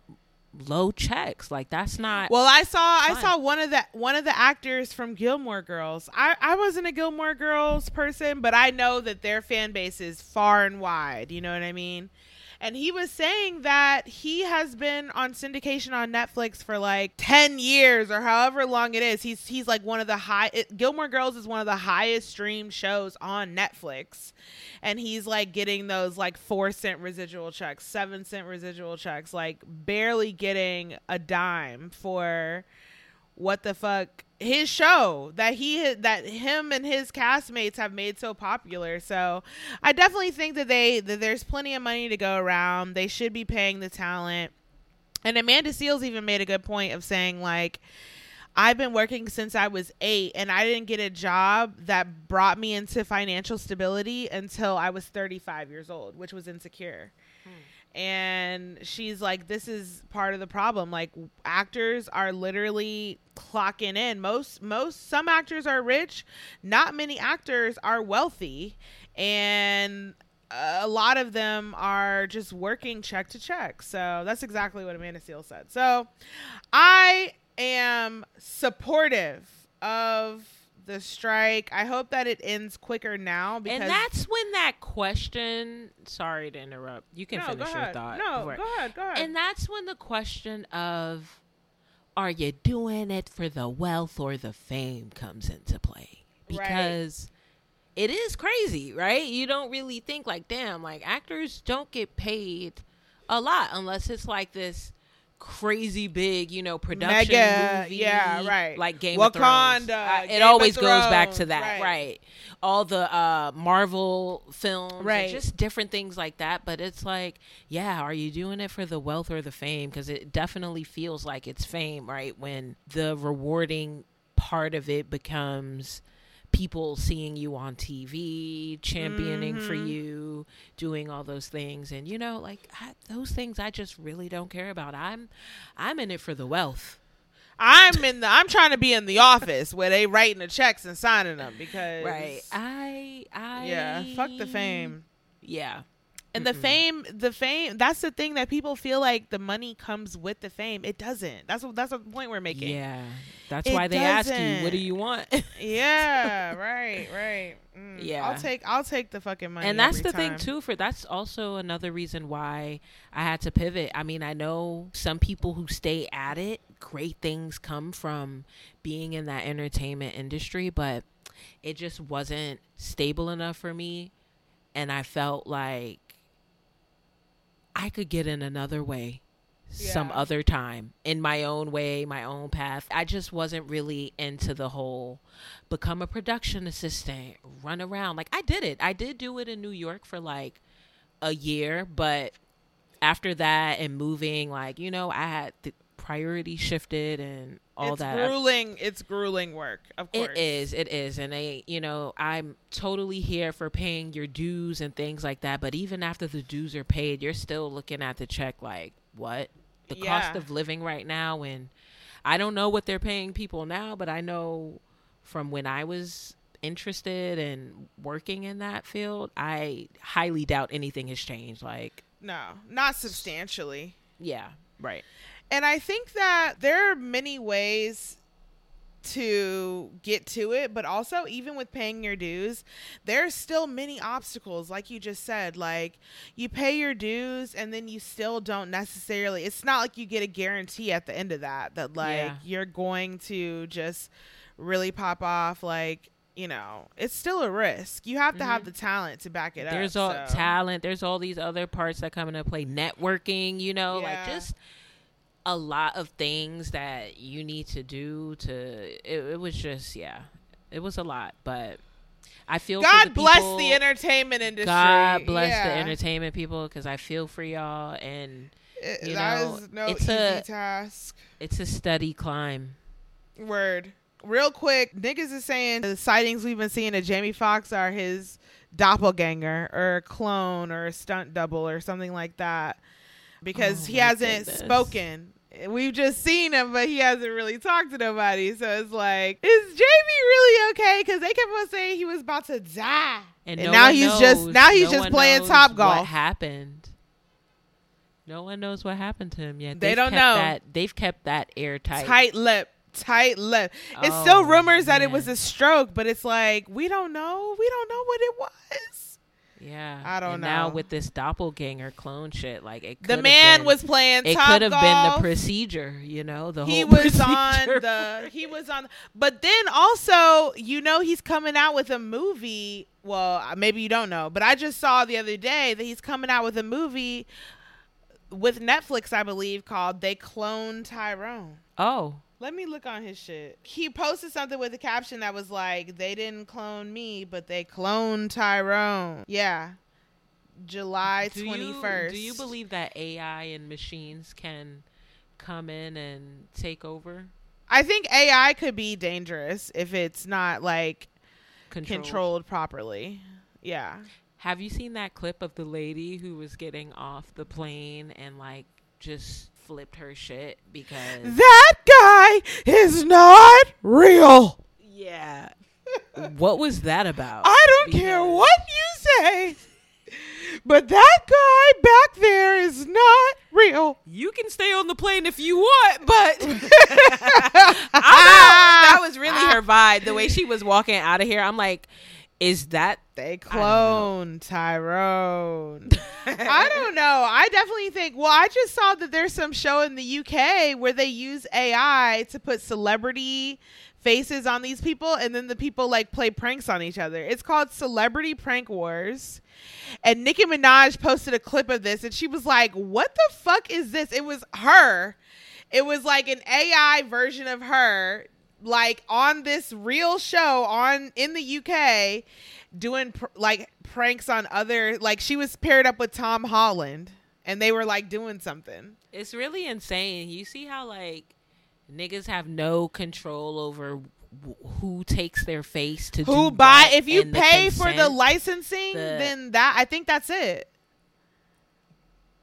low checks. Like that's not. Well, I saw I saw one of the one of the actors from Gilmore Girls. I I wasn't a Gilmore Girls person, but I know that their fan base is far and wide. You know what I mean? And he was saying that he has been on syndication on Netflix for like 10 years or however long it is. He's he's like one of the high it, Gilmore Girls is one of the highest streamed shows on Netflix. And he's like getting those like 4 cent residual checks, 7 cent residual checks, like barely getting a dime for what the fuck his show that he that him and his castmates have made so popular. So I definitely think that they that there's plenty of money to go around. They should be paying the talent. And Amanda Seales even made a good point of saying like I've been working since I was 8 and I didn't get a job that brought me into financial stability until I was 35 years old, which was insecure hmm. And she's like this is part of the problem. Like actors are literally clocking in. Most most some actors are rich. Not many actors are wealthy. And a lot of them are just working check to check. So that's exactly what amanda seal said. So i am supportive of the strike i hope that it ends quicker now because and that's when that question. Sorry to interrupt. You can no, finish your ahead. thought. no before- go ahead go ahead And that's when the question of are you doing it for the wealth or the fame comes into play. Right. Because it is crazy, right? You don't really think like, damn, like actors don't get paid a lot unless it's like this crazy big, you know, production Mega, movie, yeah, right. Like Game of Thrones. Wakanda, Game it of always goes back to that, right. right? All the uh, Marvel films, Right. Just different things like that. But it's like, yeah, are you doing it for the wealth or the fame? Because it definitely feels like it's fame, right? When the rewarding part of it becomes people seeing you on TV, championing for Mm-hmm. you, doing all those things, and you know, like I, those things, I just really don't care about. I'm, I'm in it for the wealth. I'm in the. I'm trying to be in the office where they writing the checks and signing them because Right. I, I, yeah, fuck the fame. Yeah. And the fame, the fame. That's the thing that people feel like the money comes with the fame. It doesn't. That's what. That's the point we're making. Yeah. That's It why they ask you, what do you want? Yeah. Right. Right. Mm. Yeah. I'll take. I'll take the fucking money. and that's the thing too for that's also another reason why i had to pivot i mean i know some people who stay at it great things come from being in that entertainment industry but it just wasn't stable enough for me and i felt like i could get in another way some other time in my own way, my own path. I just wasn't really into the whole become a production assistant, run around. Like I did it. I did do it in New York for like a year, but after that and moving, like, you know, I had the priority shifted and all it's that. grueling. It's grueling work. Of course. It is, it is. And they, you know, I'm totally here for paying your dues and things like that. But even after the dues are paid, you're still looking at the check like, what? The cost of living right now. And I don't know what they're paying people now, but I know from when I was interested in working in that field, I highly doubt anything has changed. Like, No, not substantially. yeah, right. And I think that there are many ways to get to it but also even with paying your dues there's still many obstacles like you just said like you pay your dues and then you still don't necessarily it's not like you get a guarantee at the end of that that like Yeah. you're going to just really pop off like you know it's still a risk you have to have the talent to back it Mm-hmm. there's all so. talent there's all these other parts that come into play networking you know like just a lot of things that you need to do to it, it was just yeah it was a lot but i feel for god the bless people- the entertainment industry god bless the entertainment people because i feel for y'all and It- you that know, is no it's easy a- task it's a steady climb Word. Real quick, niggas is saying the sightings we've been seeing of Jamie Foxx are his doppelganger or a clone or a stunt double or something like that because Oh he hasn't goodness. spoken. We've just seen him, but he hasn't really talked to nobody. So it's like, is Jamie really okay? Because they kept on saying he was about to die, and, And no now he's just- now he's no just playing knows Top what happened no one knows what happened to him yet They They've don't kept know. that they've kept that airtight tight lip. Tight lip. It's Oh, still rumors that it was a stroke, but it's like we don't know. We don't know what it was. Yeah, I don't and Now with this doppelganger clone shit, like it The man been- was playing. It could have been the procedure, you know. The whole he was on the he was on but then also you know he's coming out with a movie well uh, maybe you don't know but i just saw the other day that he's coming out with a movie with netflix i believe called they Clone tyrone Oh, let me look on his shit he posted something with a caption that was like they didn't clone me but they cloned tyrone yeah july you 21st do you believe that AI and machines can come in and take over? i think ai could be dangerous if it's not like Controlled. controlled properly. Yeah. Have you seen that clip of the lady who was getting off the plane and like just flipped her shit because That guy is not real. yeah. what was that about? I don't care what you say. But that guy back there is not real. You can stay on the plane if you want, but I know. That was really her vibe. The way she was walking out of here, I'm like, is that They cloned Tyrone. I don't know. I definitely think. Well, I just saw that there's some show in the UK where they use AI to put celebrity faces on these people, and then the people like play pranks on each other. It's called Celebrity Prank Wars. And Nicki Minaj posted a clip of this, and she was like, "What the fuck is this?" It was her. It was like an AI version of her, like on this real show on in the UK, doing pr- like pranks on other. Like she was paired up with Tom Holland, and they were like doing something. It's really insane. You see how like niggas have no control over wh- who takes their face to Who buy if you and the pay for the licensing, the- then that I think that's it.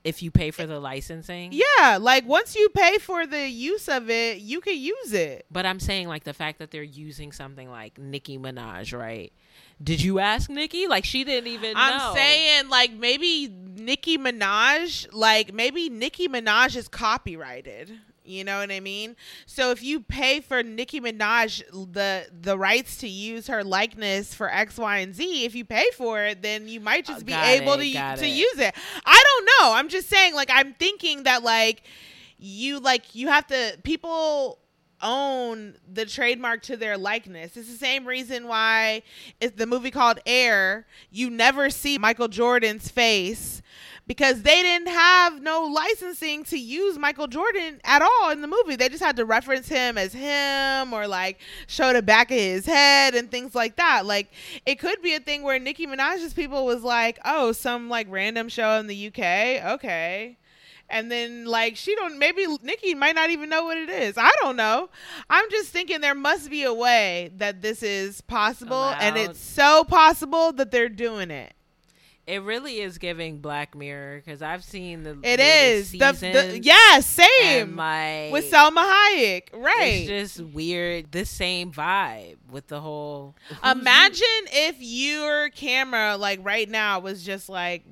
If you pay for the licensing. Yeah, like once you pay for the use of it, you can use it. But I'm saying like the fact that they're using something like Nicki Minaj, right? Did you ask Nicki? Like she didn't even I'm know. saying like maybe Nicki Minaj, like maybe Nicki Minaj is copyrighted. You know what I mean? So if you pay for Nicki Minaj the the rights to use her likeness for X, Y, and Z, if you pay for it, then you might just Uh, be able it, to to it. use it. I don't know. I'm just saying like I'm thinking that like you like you have to people own the trademark to their likeness. It's the same reason why it's the movie called Air. You never see Michael Jordan's face because they didn't have no licensing to use Michael Jordan at all in the movie. They just had to reference him as him or like show the back of his head and things like that. Like it could be a thing where Nicki Minaj's people was like, "Oh, some like random show in the UK. Okay." and then like she don't maybe Nicki might not even know what it is. I don't know. I'm just thinking there must be a way that this is possible and it's so possible that they're doing it. It really is giving Black Mirror because I've seen the It is. The, the, yeah, same. like with Salma Hayek. Right. It's just weird. The same vibe with the whole. who's Imagine if your camera like right now was just like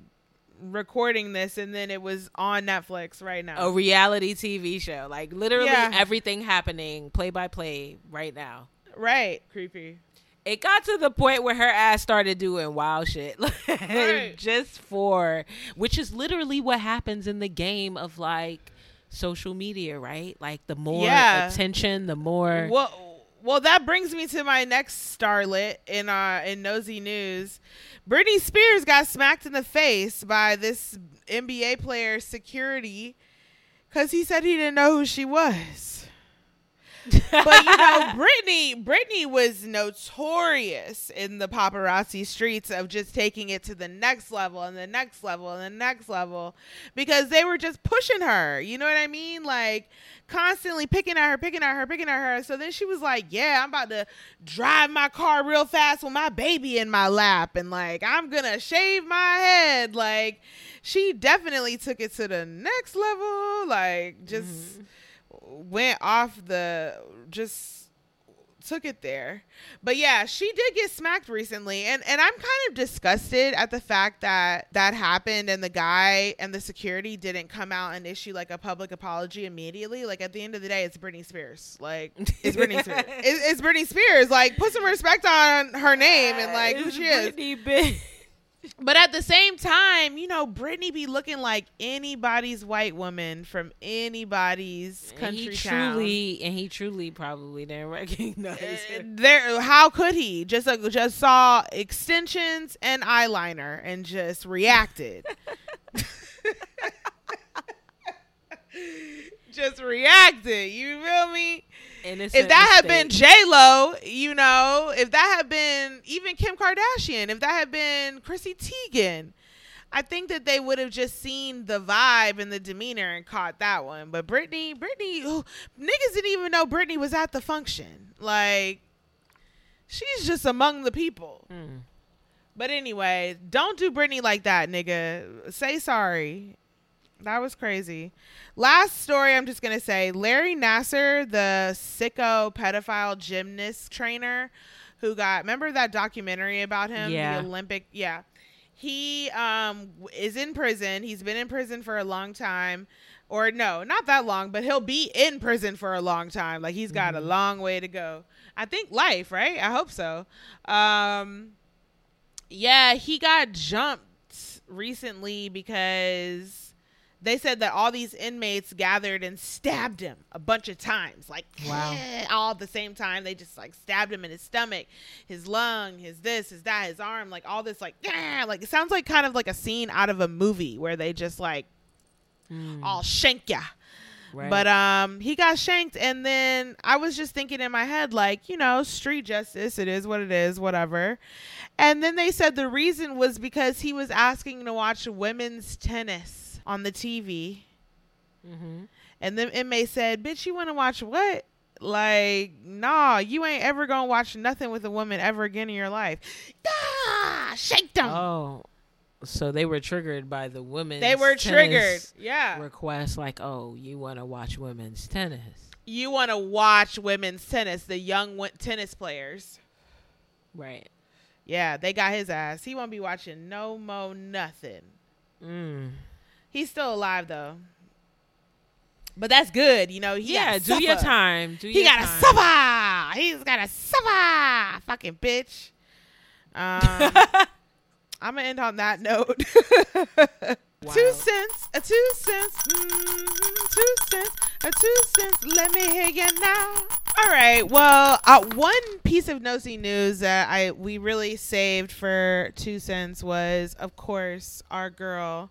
recording this and then it was on Netflix right now. A reality TV show, like literally Yeah. everything happening play by play right now. right. Creepy. It got to the point where her ass started doing wild shit, like, Right. just for which is literally what happens in the game of like social media, right? Like the more Yeah. attention, the more Well, well, that brings me to my next starlet in uh in nosy news. Britney Spears got smacked in the face by this NBA player security because he said he didn't know who she was. But you know, Britney, Britney was notorious in the paparazzi streets of just taking it to the next level and the next level and the next level because they were just pushing her. You know what I mean? Like constantly picking at her, picking at her, picking at her. So then she was like, "Yeah, I'm about to drive my car real fast with my baby in my lap, and like I'm gonna shave my head." Like she definitely took it to the next level. Like just mm-hmm. Went off the just took it there. But yeah, she did get smacked recently and and I'm kind of disgusted at the fact that that happened and the guy and the security didn't come out and issue like a public apology immediately. Like at the end of the day, it's Britney Spears. Like it's Britney Spears. It's, it's Britney Spears. Like put some respect on her name and like who she is. Britney. But at the same time, you know, Britney be looking like anybody's white woman from anybody's And country he town. truly and he truly probably didn't recognize Uh, her. there how could he just uh, just saw extensions and eyeliner and just reacted just reacted you feel me Innocent if that had been mistake. J Lo, you know, if that had been even Kim Kardashian, if that had been Chrissy Teigen, I think that they would have just seen the vibe and the demeanor and caught that one. But Britney, Britney, oh, niggas didn't even know Britney was at the function. Like, she's just among the people. Mm. But anyway, don't do Britney like that, nigga. Say sorry. That was crazy. Last story I'm just gonna say Larry Nassar, the sicko pedophile gymnast trainer who got remember that documentary about him? Yeah. The Olympic yeah. He um is in prison. He's been in prison for a long time. Or no, not that long, but he'll be in prison for a long time. Like he's got a long way to go. I think life, right? I hope so. Um yeah, he got jumped recently because they said that all these inmates gathered and stabbed him a bunch of times. Like, Wow. all at the same time. They just like stabbed him in his stomach, his lung, his this, his that, his arm, like all this, like, yeah, like it sounds like kind of like a scene out of a movie where they just like, Mm. all shank ya. Right. But um, he got shanked, and then I was just thinking in my head, like, you know, street justice. It is what it is, whatever. And then they said the reason was because he was asking to watch women's tennis on the TV, hmm and then inmate said, "Bitch, you want to watch what?" Like, nah, you ain't ever gonna watch nothing with a woman ever again in your life. Ah, shake them. Oh, so they were triggered by the women's. they were triggered. Yeah. Request like, oh, you want to watch women's tennis, You want to watch women's tennis, the young wo- tennis players. right? Yeah, they got his ass. He won't be watching no mo nothing. Mm. He's still alive though. But that's good, you know. He Yeah, do your time. Do He your gotta time. suffer. He's gotta suffer. Fucking bitch. Um, I'm gonna end on that note. Wow. Two cents, a two cents, mm, two cents, a two cents. Let me hear you now. All right. Well, uh, one piece of nosy news that I we really saved for two cents was, of course, our girl,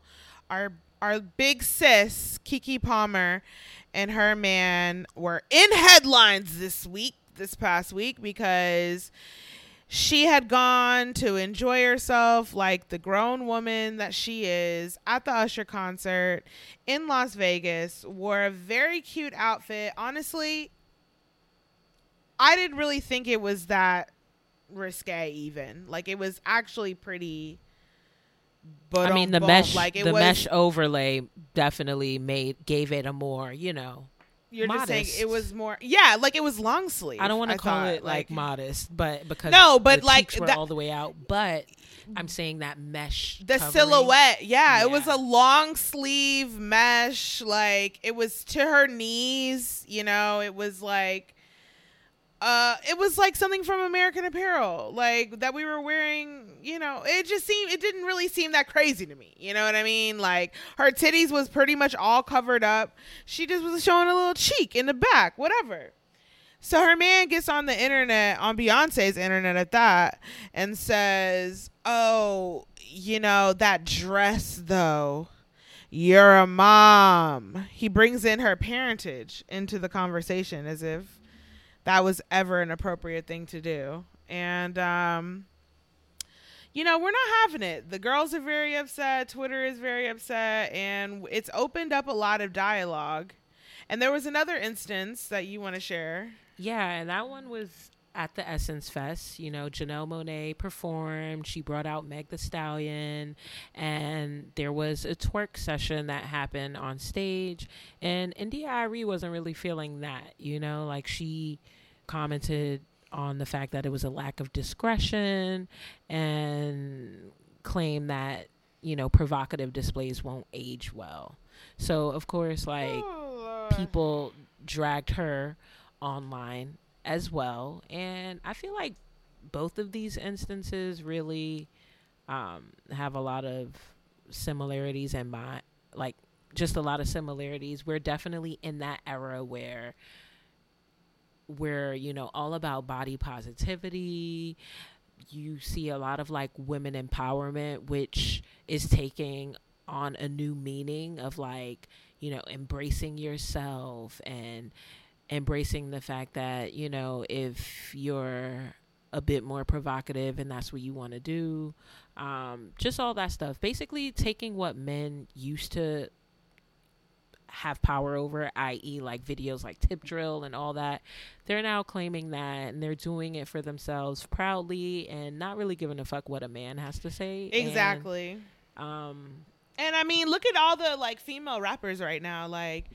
our our big sis Keke Palmer, and her man were in headlines this week, this past week, because she had gone to enjoy herself like the grown woman that she is at the Usher concert in Las Vegas, wore a very cute outfit. Honestly, I didn't really think it was that risque even. Like it was actually pretty but I mean, the mesh, like it the was mesh overlay definitely made gave it a more, you know. You're just saying it was more, yeah, like it was long sleeve. I don't want to call thought, it like, modest, but because No, but, like, that- all the way out. But I'm saying that mesh, the covering- silhouette yeah, it was a long sleeve mesh like it was to her knees you know it was like uh it was like something from american apparel like that we were wearing you know it just seemed it didn't really seem that crazy to me you know what i mean? Like her titties was pretty much all covered up. She just was showing a little cheek in the back whatever. So her man gets on the internet, on Beyonce's internet at that, and says, Oh, you know, that dress though, you're a mom. He brings in her parentage into the conversation as if that was ever an appropriate thing to do. And, um, you know, we're not having it. The girls are very upset. Twitter is very upset. And it's opened up a lot of dialogue. And there was another instance that you want to share. Yeah, and that one was at the Essence Fest. You know, Janelle Monáe performed. She brought out Meg the Stallion, and there was a twerk session that happened on stage. And India.Arie wasn't really feeling that. You know, like she commented on the fact that it was a lack of discretion and claimed that you know provocative displays won't age well. So of course, like people dragged her online as well. And i feel like both of these instances really um, have a lot of similarities in my like just a lot of similarities. We're definitely in that era where we're you know all about body positivity. You see a lot of like women empowerment which is taking on a new meaning of like you know embracing yourself and embracing the fact that you know if you're a bit more provocative and that's what you want to do um, just all that stuff. Basically taking what men used to have power over i.e like videos like tip drill and all that they're now claiming that and they're doing it for themselves proudly and not really giving a fuck what a man has to say. And, Exactly. um And I mean, look at all the like female rappers right now, like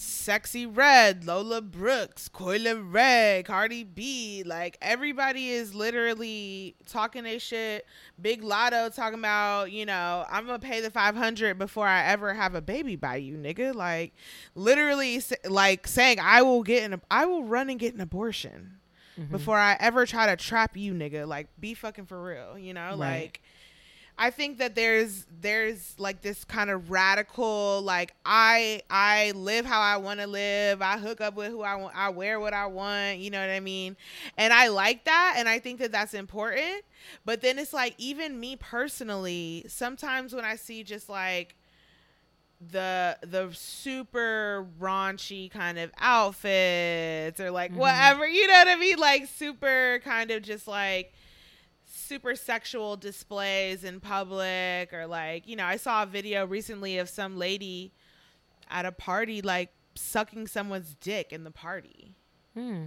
Sexyy Red, Lola Brooke, Coi Leray, Cardi B. Like everybody is literally talking their shit. Big Latto talking about, you know, I'm gonna pay the five hundred before I ever have a baby by you, nigga. Like literally, like saying I will get an, I will run and get an abortion mm-hmm. before I ever try to trap you, nigga. Like be fucking for real, you know, Right. like. I think that there's there's like this kind of radical like I I live how I want to live. I hook up with who I want. I wear what I want. You know what I mean? And I like that, and I think that that's important. But then it's like even me personally, sometimes when I see just like the the super raunchy kind of outfits or like mm-hmm. whatever, you know what I mean? Like super kind of just like super sexual displays in public or like you know i saw a video recently of some lady at a party like sucking someone's dick in the party. Hmm.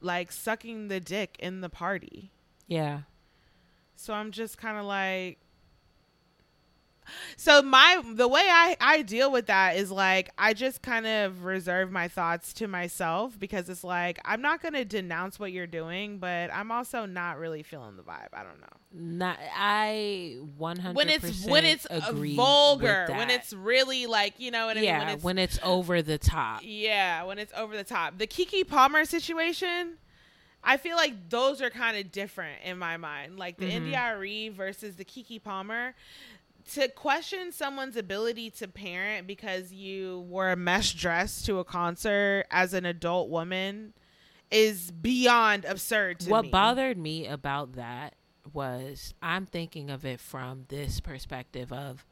like sucking the dick in the party. Yeah. So i'm just kind of like so my the way I I deal with that is like I just kind of reserve my thoughts to myself because it's like I'm not going to denounce what you're doing, but I'm also not really feeling the vibe. I don't know. Not I one hundred when it's when it's vulgar, when it's really like you know what I yeah mean. When it's, when it's over the top. yeah, when it's over the top. The Keke Palmer situation, I feel like those are kind of different in my mind. Like the Mhm. India.Arie versus the Keke Palmer. To question someone's ability to parent because you wore a mesh dress to a concert as an adult woman is beyond absurd to what me. bothered me about that was I'm thinking of it from this perspective of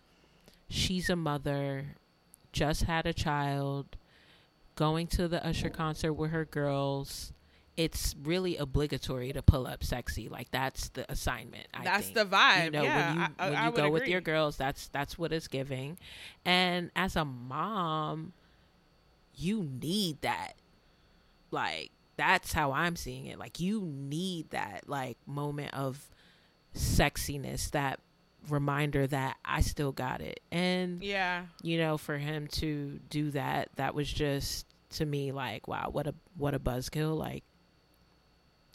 she's a mother, just had a child, going to the Usher concert with her girls. It's really obligatory to pull up sexy. Like that's the assignment. I That's think. the vibe. You know, yeah, when you I- when I you go with your girls, that's that's what it's giving. And as a mom, you need that. Like that's how I'm seeing it. Like you need that like moment of sexiness, that reminder that I still got it. And Yeah. you know, for him to do that, that was just to me like, wow, what a what a buzzkill. Like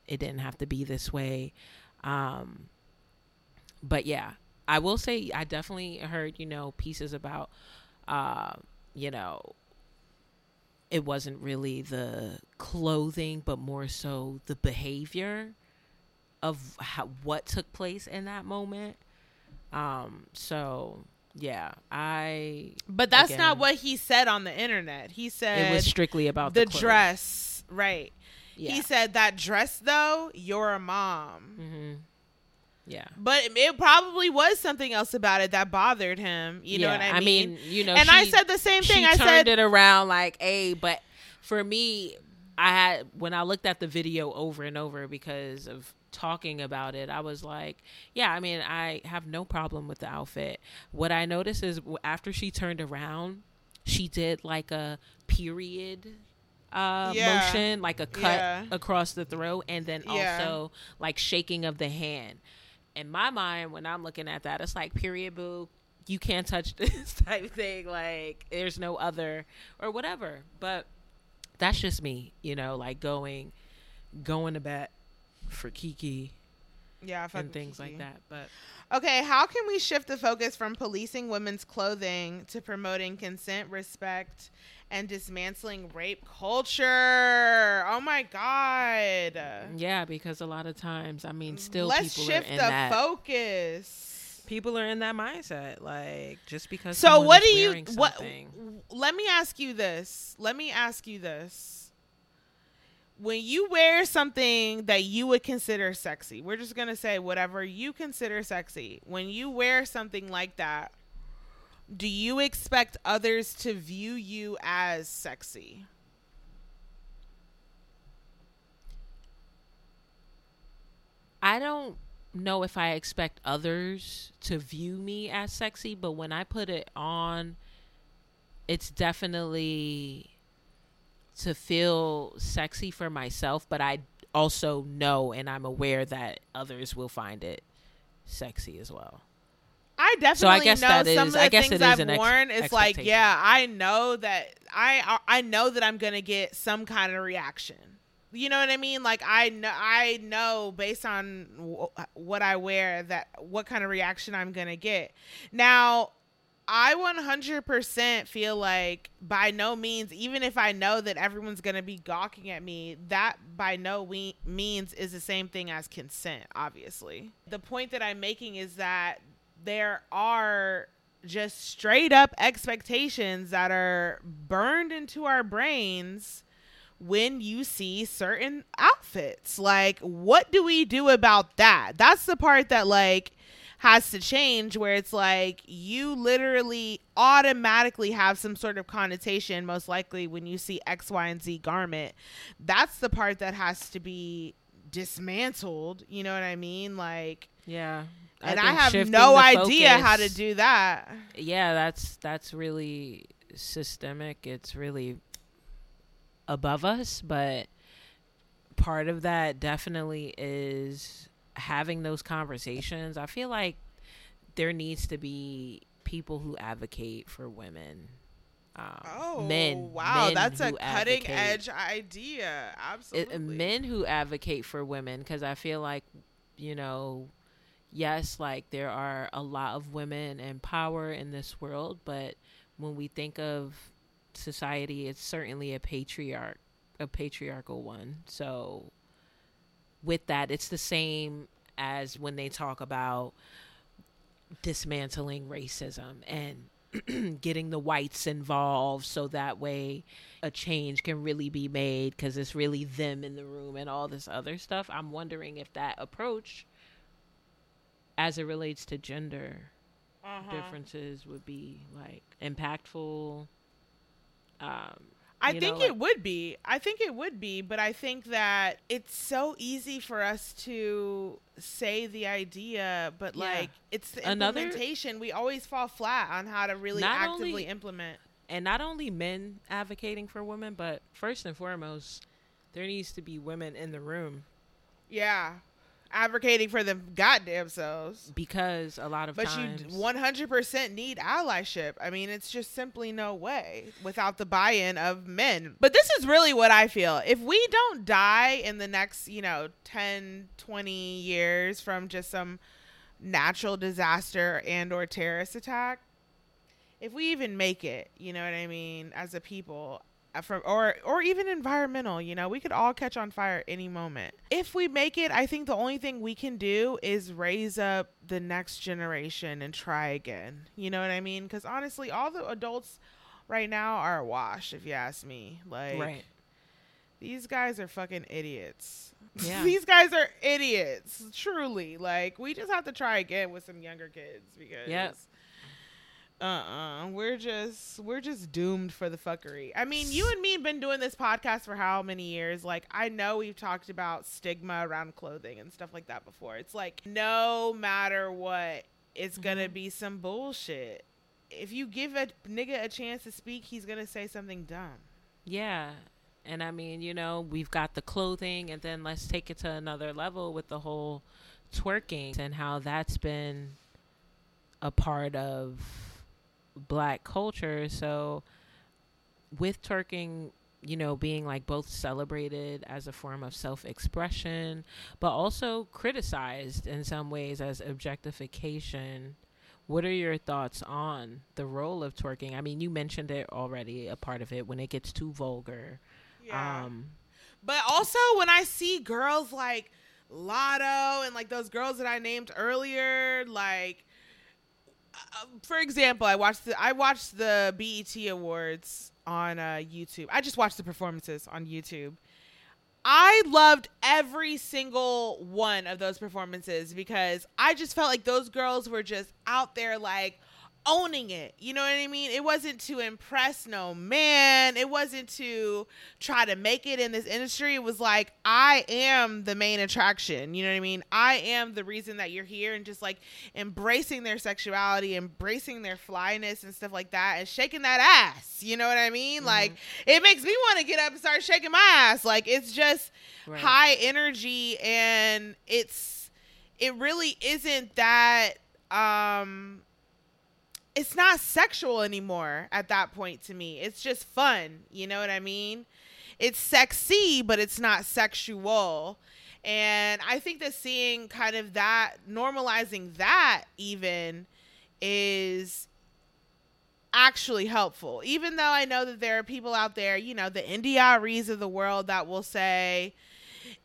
it didn't have to be this way. Um but yeah, I will say I definitely heard, you know, pieces about uh, you know, it wasn't really the clothing, but more so the behavior of how, what took place in that moment. Um, so yeah, I But that's Again. not what he said on the internet. He said it was strictly about the the, dress. Right. Yeah. He said that dress though, you're a mom. hmm Yeah. But it probably was something else about it that bothered him. You know what I mean? I mean, you know, and I said the same thing. she I turned said it around like, "Hey," but for me, I had when I looked at the video over and over because of talking about it, I was like, "Yeah, I mean, I have no problem with the outfit." What I noticed is after she turned around, she did like a period uh Yeah. motion like a cut Yeah. across the throat and then Yeah. also like shaking of the hand in my mind when i'm looking at that it's like period boo you can't touch this type thing like there's no other or whatever but that's just me you know like going going to bat for keke yeah, and things Keke. like that but Okay, how can we shift the focus from policing women's clothing to promoting consent, respect, and dismantling rape culture? Oh my god. yeah because a lot of times i mean still Let's people shift are in the that focus. people are in that mindset like just because So what do you what something- let me ask you this. Let me ask you this. When you wear something that you would consider sexy, we're just going to say whatever you consider sexy. When you wear something like that, do you expect others to view you as sexy? I don't know if I expect others to view me as sexy, but when I put it on, it's definitely to feel sexy for myself, but I also know and I'm aware that others will find it sexy as well. I definitely So I guess know that some is- of the I guess things it is I've ex- worn. It's like, yeah, I know that I I know that I'm gonna get some kind of reaction. You know what I mean? Like I know I know based on w- what I wear that what kind of reaction I'm gonna get. Now, I 100% feel like by no means, even if I know that everyone's gonna be gawking at me, that by no we- means is the same thing as consent. Obviously, the point that I'm making is that there are just straight up expectations that are burned into our brains when you see certain outfits. Like, what do we do about that? That's the part that, like, has to change where it's like you literally automatically have some sort of connotation, most likely when you see X, Y, and Z garment. That's the part that has to be dismantled. You know what I mean? Like, Yeah. And I, have no idea how to do that. yeah that's that's really systemic it's really above us but part of that definitely is having those conversations i feel like there needs to be people who advocate for women um, Oh, men wow, men that's a cutting advocate- edge idea. it- Absolutely. men who advocate for women because I feel like you know yes like there are a lot of women in power in this world but when we think of society it's certainly a patriarch a patriarchal one so with that it's the same as when they talk about dismantling racism and getting the whites involved so that way a change can really be made because it's really them in the room and all this other stuff. I'm wondering if that approach, as it relates to gender Uh-huh. differences, would be like impactful. Um, I think know, it would be. I think it would be, but I think that it's so easy for us to say the idea, but Yeah. like it's the Another- implementation. We always fall flat on how to really actively only- implement. and not only men advocating for women, but first and foremost, there needs to be women in the room. Yeah. Advocating for them goddamn selves. because a lot of But times you 100% need allyship. I mean, it's just simply no way without the buy-in of men. But this is really what I feel. If we don't die in the next, you know, 10, 20 years from just some natural disaster and or terrorist attack, if we even make it, you know what I mean, as a people, Uh, from or or even environmental, you know, we could all catch on fire any moment. If we make it, I think the only thing we can do is raise up the next generation and try again. You know what I mean? Cuz honestly, all the adults right now are a wash if you ask me. Like right. these guys are fucking idiots. Yeah. these guys are idiots. Truly. Like we just have to try again with some younger kids because Yep. Uh-uh. We're just we're just doomed for the fuckery. I mean you and me have been doing this podcast for how many years? Like i know we've talked about stigma around clothing and stuff like that before. It's like no matter what it's gonna mm-hmm. be some bullshit. If you give a nigga a chance to speak he's gonna say something dumb. Yeah. And I mean, you know, we've got the clothing, and then let's take it to another level with the whole twerking and how that's been a part of black culture. So, with twerking, you know, being like both celebrated as a form of self expression, but also criticized in some ways as objectification. What are your thoughts on the role of twerking? I mean, you mentioned it already, a part of it when it gets too vulgar. Um, But also when I see girls like Latto and like those girls that I named earlier, like uh, for example, I watched the I watched the BET Awards on uh, YouTube. I just watched the performances on YouTube. I loved every single one of those performances because I just felt like those girls were just out there like owning it. You know what I mean? It wasn't to impress no man. It wasn't to try to make it in this industry. It was like I am the main attraction. You know what I mean? I am the reason that you're here and just like embracing their sexuality, embracing their flyness and stuff like that and shaking that ass. You know what I mean? Like it makes me want to get up and start shaking my ass. Like it's just Right. high energy and it's it really isn't that um it's not sexual anymore at that point to me. It's just fun. You know what I mean? It's sexy, but it's not sexual. And I think that seeing kind of that, normalizing that even is actually helpful. Even though I know that there are people out there, you know, the India.Aries of the world that will say,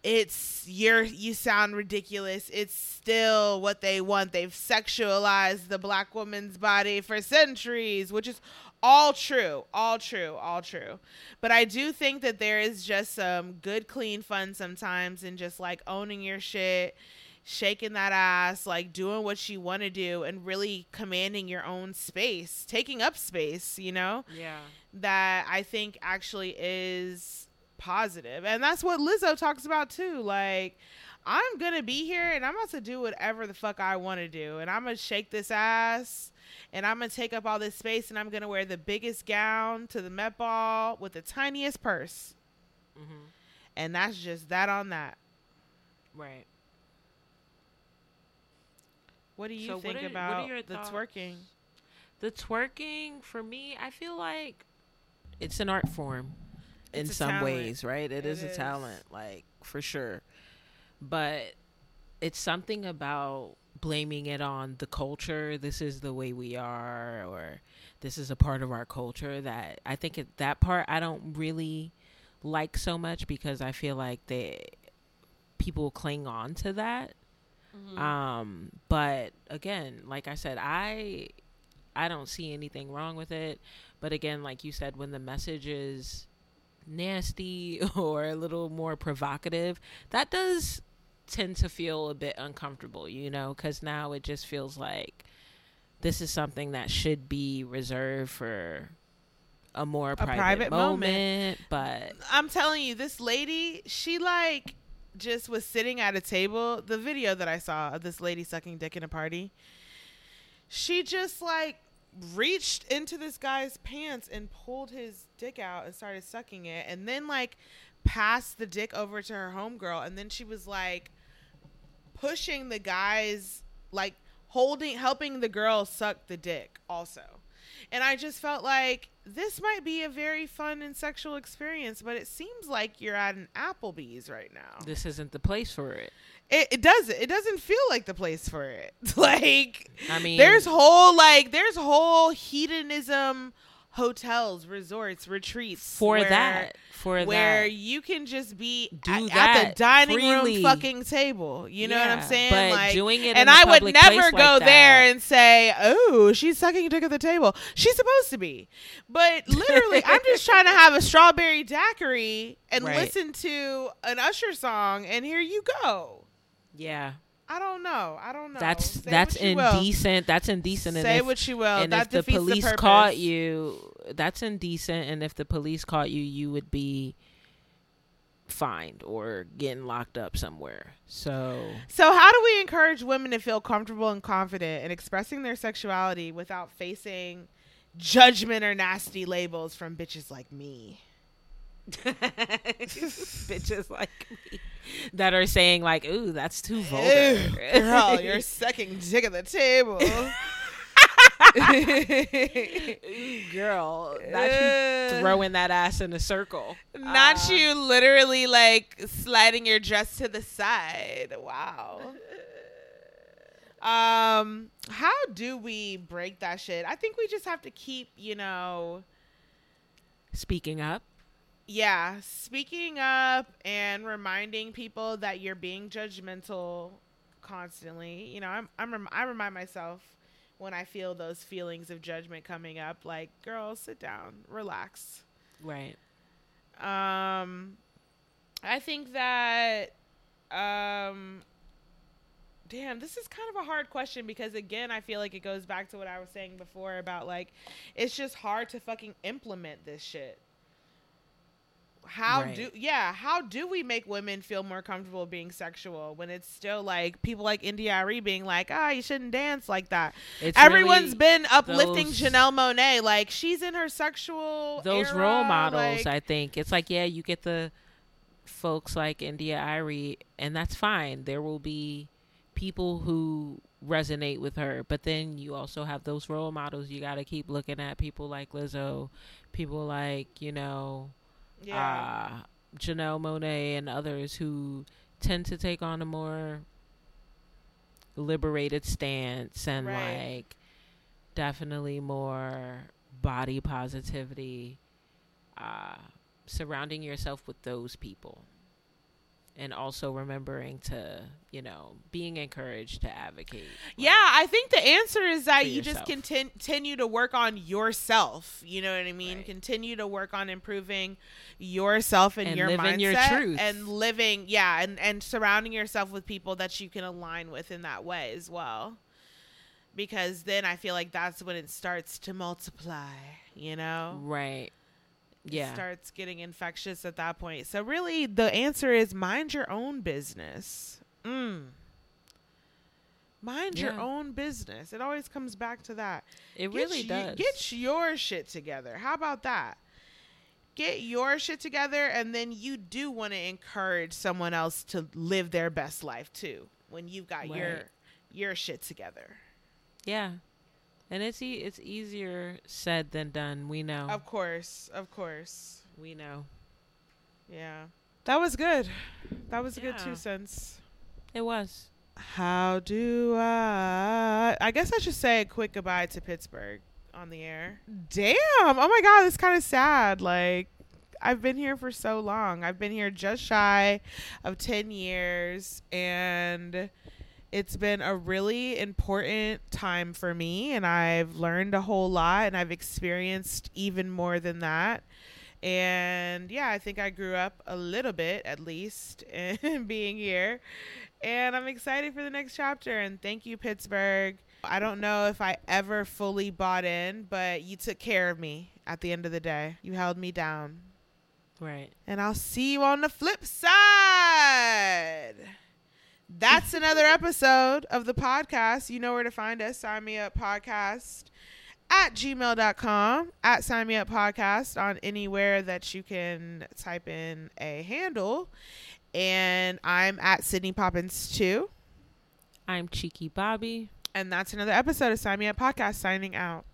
it's you're you sound ridiculous. It's still what they want. They've sexualized the black woman's body for centuries, which is all true, all true, all true. But I do think that there is just some good clean fun sometimes in just like owning your shit, shaking that ass, like doing what you want to do and really commanding your own space, taking up space, you know? yeah. that I think actually is positive. And that's what Lizzo talks about too. Like, I'm going to be here and I'm about to do whatever the fuck I want to do. And I'm going to shake this ass and I'm going to take up all this space and I'm going to wear the biggest gown to the Met Ball with the tiniest purse. Mm-hmm. And that's just that on that. Right. What do you So think are- about the thoughts? twerking? The twerking for me, I feel like it's an art form in some talent. ways, right? It is a talent, like for sure. But it's something about blaming it on the culture. This is the way we are, or this is a part of our culture that I think it, that part I don't really like so much because I feel like they people cling on to that. Um, but again, like I said, I I don't see anything wrong with it. But again, like you said, when the message is nasty or a little more provocative, that does tend to feel a bit uncomfortable, you know, because now it just feels like this is something that should be reserved for a more private, private moment. moment. But I'm telling you, this lady, she like just was sitting at a table. The video that I saw of this lady sucking dick in a party, she just like reached into this guy's pants and pulled his dick out and started sucking it, and then like passed the dick over to her homegirl, and then she was like pushing the guys like holding helping the girl suck the dick also. And I just felt like this might be a very fun and sexual experience, but it seems like you're at an Applebee's right now. This isn't the place for it. It, it doesn't. It doesn't feel like the place for it. like I mean, there's whole like there's whole hedonism hotels, resorts, retreats for where- that, for that where that. you can just be Do at, at the dining freely. room fucking table. You know what I'm saying? but like, doing it and I would never go like there and say, "Oh, she's sucking a dick at the table." She's supposed to be, but literally, I'm just trying to have a strawberry daiquiri and Right. listen to an Usher song, and here you go. Yeah, I don't know. I don't know. that's Say that's what you will. indecent. That's indecent. Say if- what you will. and that if the police the caught you, that's indecent. And if the police caught you, you would be fined or getting locked up somewhere. So So, how do we encourage women to feel comfortable and confident in expressing their sexuality without facing judgment or nasty labels from bitches like me? bitches like me that are saying like, "Ooh, that's too Ew, vulgar." girl, you're sucking dick at the table. Ooh, girl, not you throwing that ass in a circle. Not Uh, you literally like sliding your dress to the side. Wow. Um, how do we break that shit? I think we just have to keep, you know, Speaking up, yeah, speaking up and reminding people that you're being judgmental constantly. You know, I'm, I'm rem- I remind myself when I feel those feelings of judgment coming up, like, girl, sit down, relax. right? Um, I think that, um, damn, this is kind of a hard question because again, I feel like it goes back to what I was saying before about like, it's just hard to fucking implement this shit. How Right. do yeah? How do we make women feel more comfortable being sexual when it's still like people like India.Arie being like, ah, you shouldn't dance like that. It's Everyone's really been uplifting those- Janelle Monáe, like she's in her sexual. those era, role models. like- I think it's like yeah, you get the folks like India.Arie, and that's fine. There will be people who resonate with her, but then you also have those role models. You got to keep looking at people like Lizzo, people like you know yeah. uh, Janelle Monáe and others who tend to take on a more liberated stance and Right. like definitely more body positivity uh, surrounding yourself with those people and also remembering to you know being encouraged to advocate Yeah, I think the answer is that you just continue to work on yourself. You know what I mean? Right. Continue to work on improving yourself and, And your living mindset your truth. and living, yeah, and and surrounding yourself with people that you can align with in that way as well. Because then I feel like that's when it starts to multiply. You know, right yeah starts getting infectious at that point. So really, the answer is mind your own business. Mm. Mind your own business. It always comes back to that. it Get really y- does Get your shit together. How about that? Get your shit together, and then you do want to encourage someone else to live their best life too. When you've got your your shit together. Yeah. And it's e- it's easier said than done. We know. Of course, of course. we know. Yeah, that was good. That was a good two cents. It was. How do I? I guess I should say a quick goodbye to Pittsburgh on the air. Damn! Oh my god, it's kind of sad. Like, I've been here for so long. I've been here just shy of 10 years, and it's been a really important time for me, and I've learned a whole lot, and I've experienced even more than that. And yeah, I think I grew up a little bit, at least, in being here and I'm excited for the next chapter. And thank you, Pittsburgh. I don't know if I ever fully bought in, but you took care of me at the end of the day. You held me down. Right. And I'll see you on the flip side. That's another episode of the podcast. You know where to find us. Sign me up podcast at gmail.com at sign me up podcast on anywhere that you can type in a handle and i'm at sydney poppins too I'm Cheeky Bobby. And that's another episode of Sign Me Up Podcast signing out.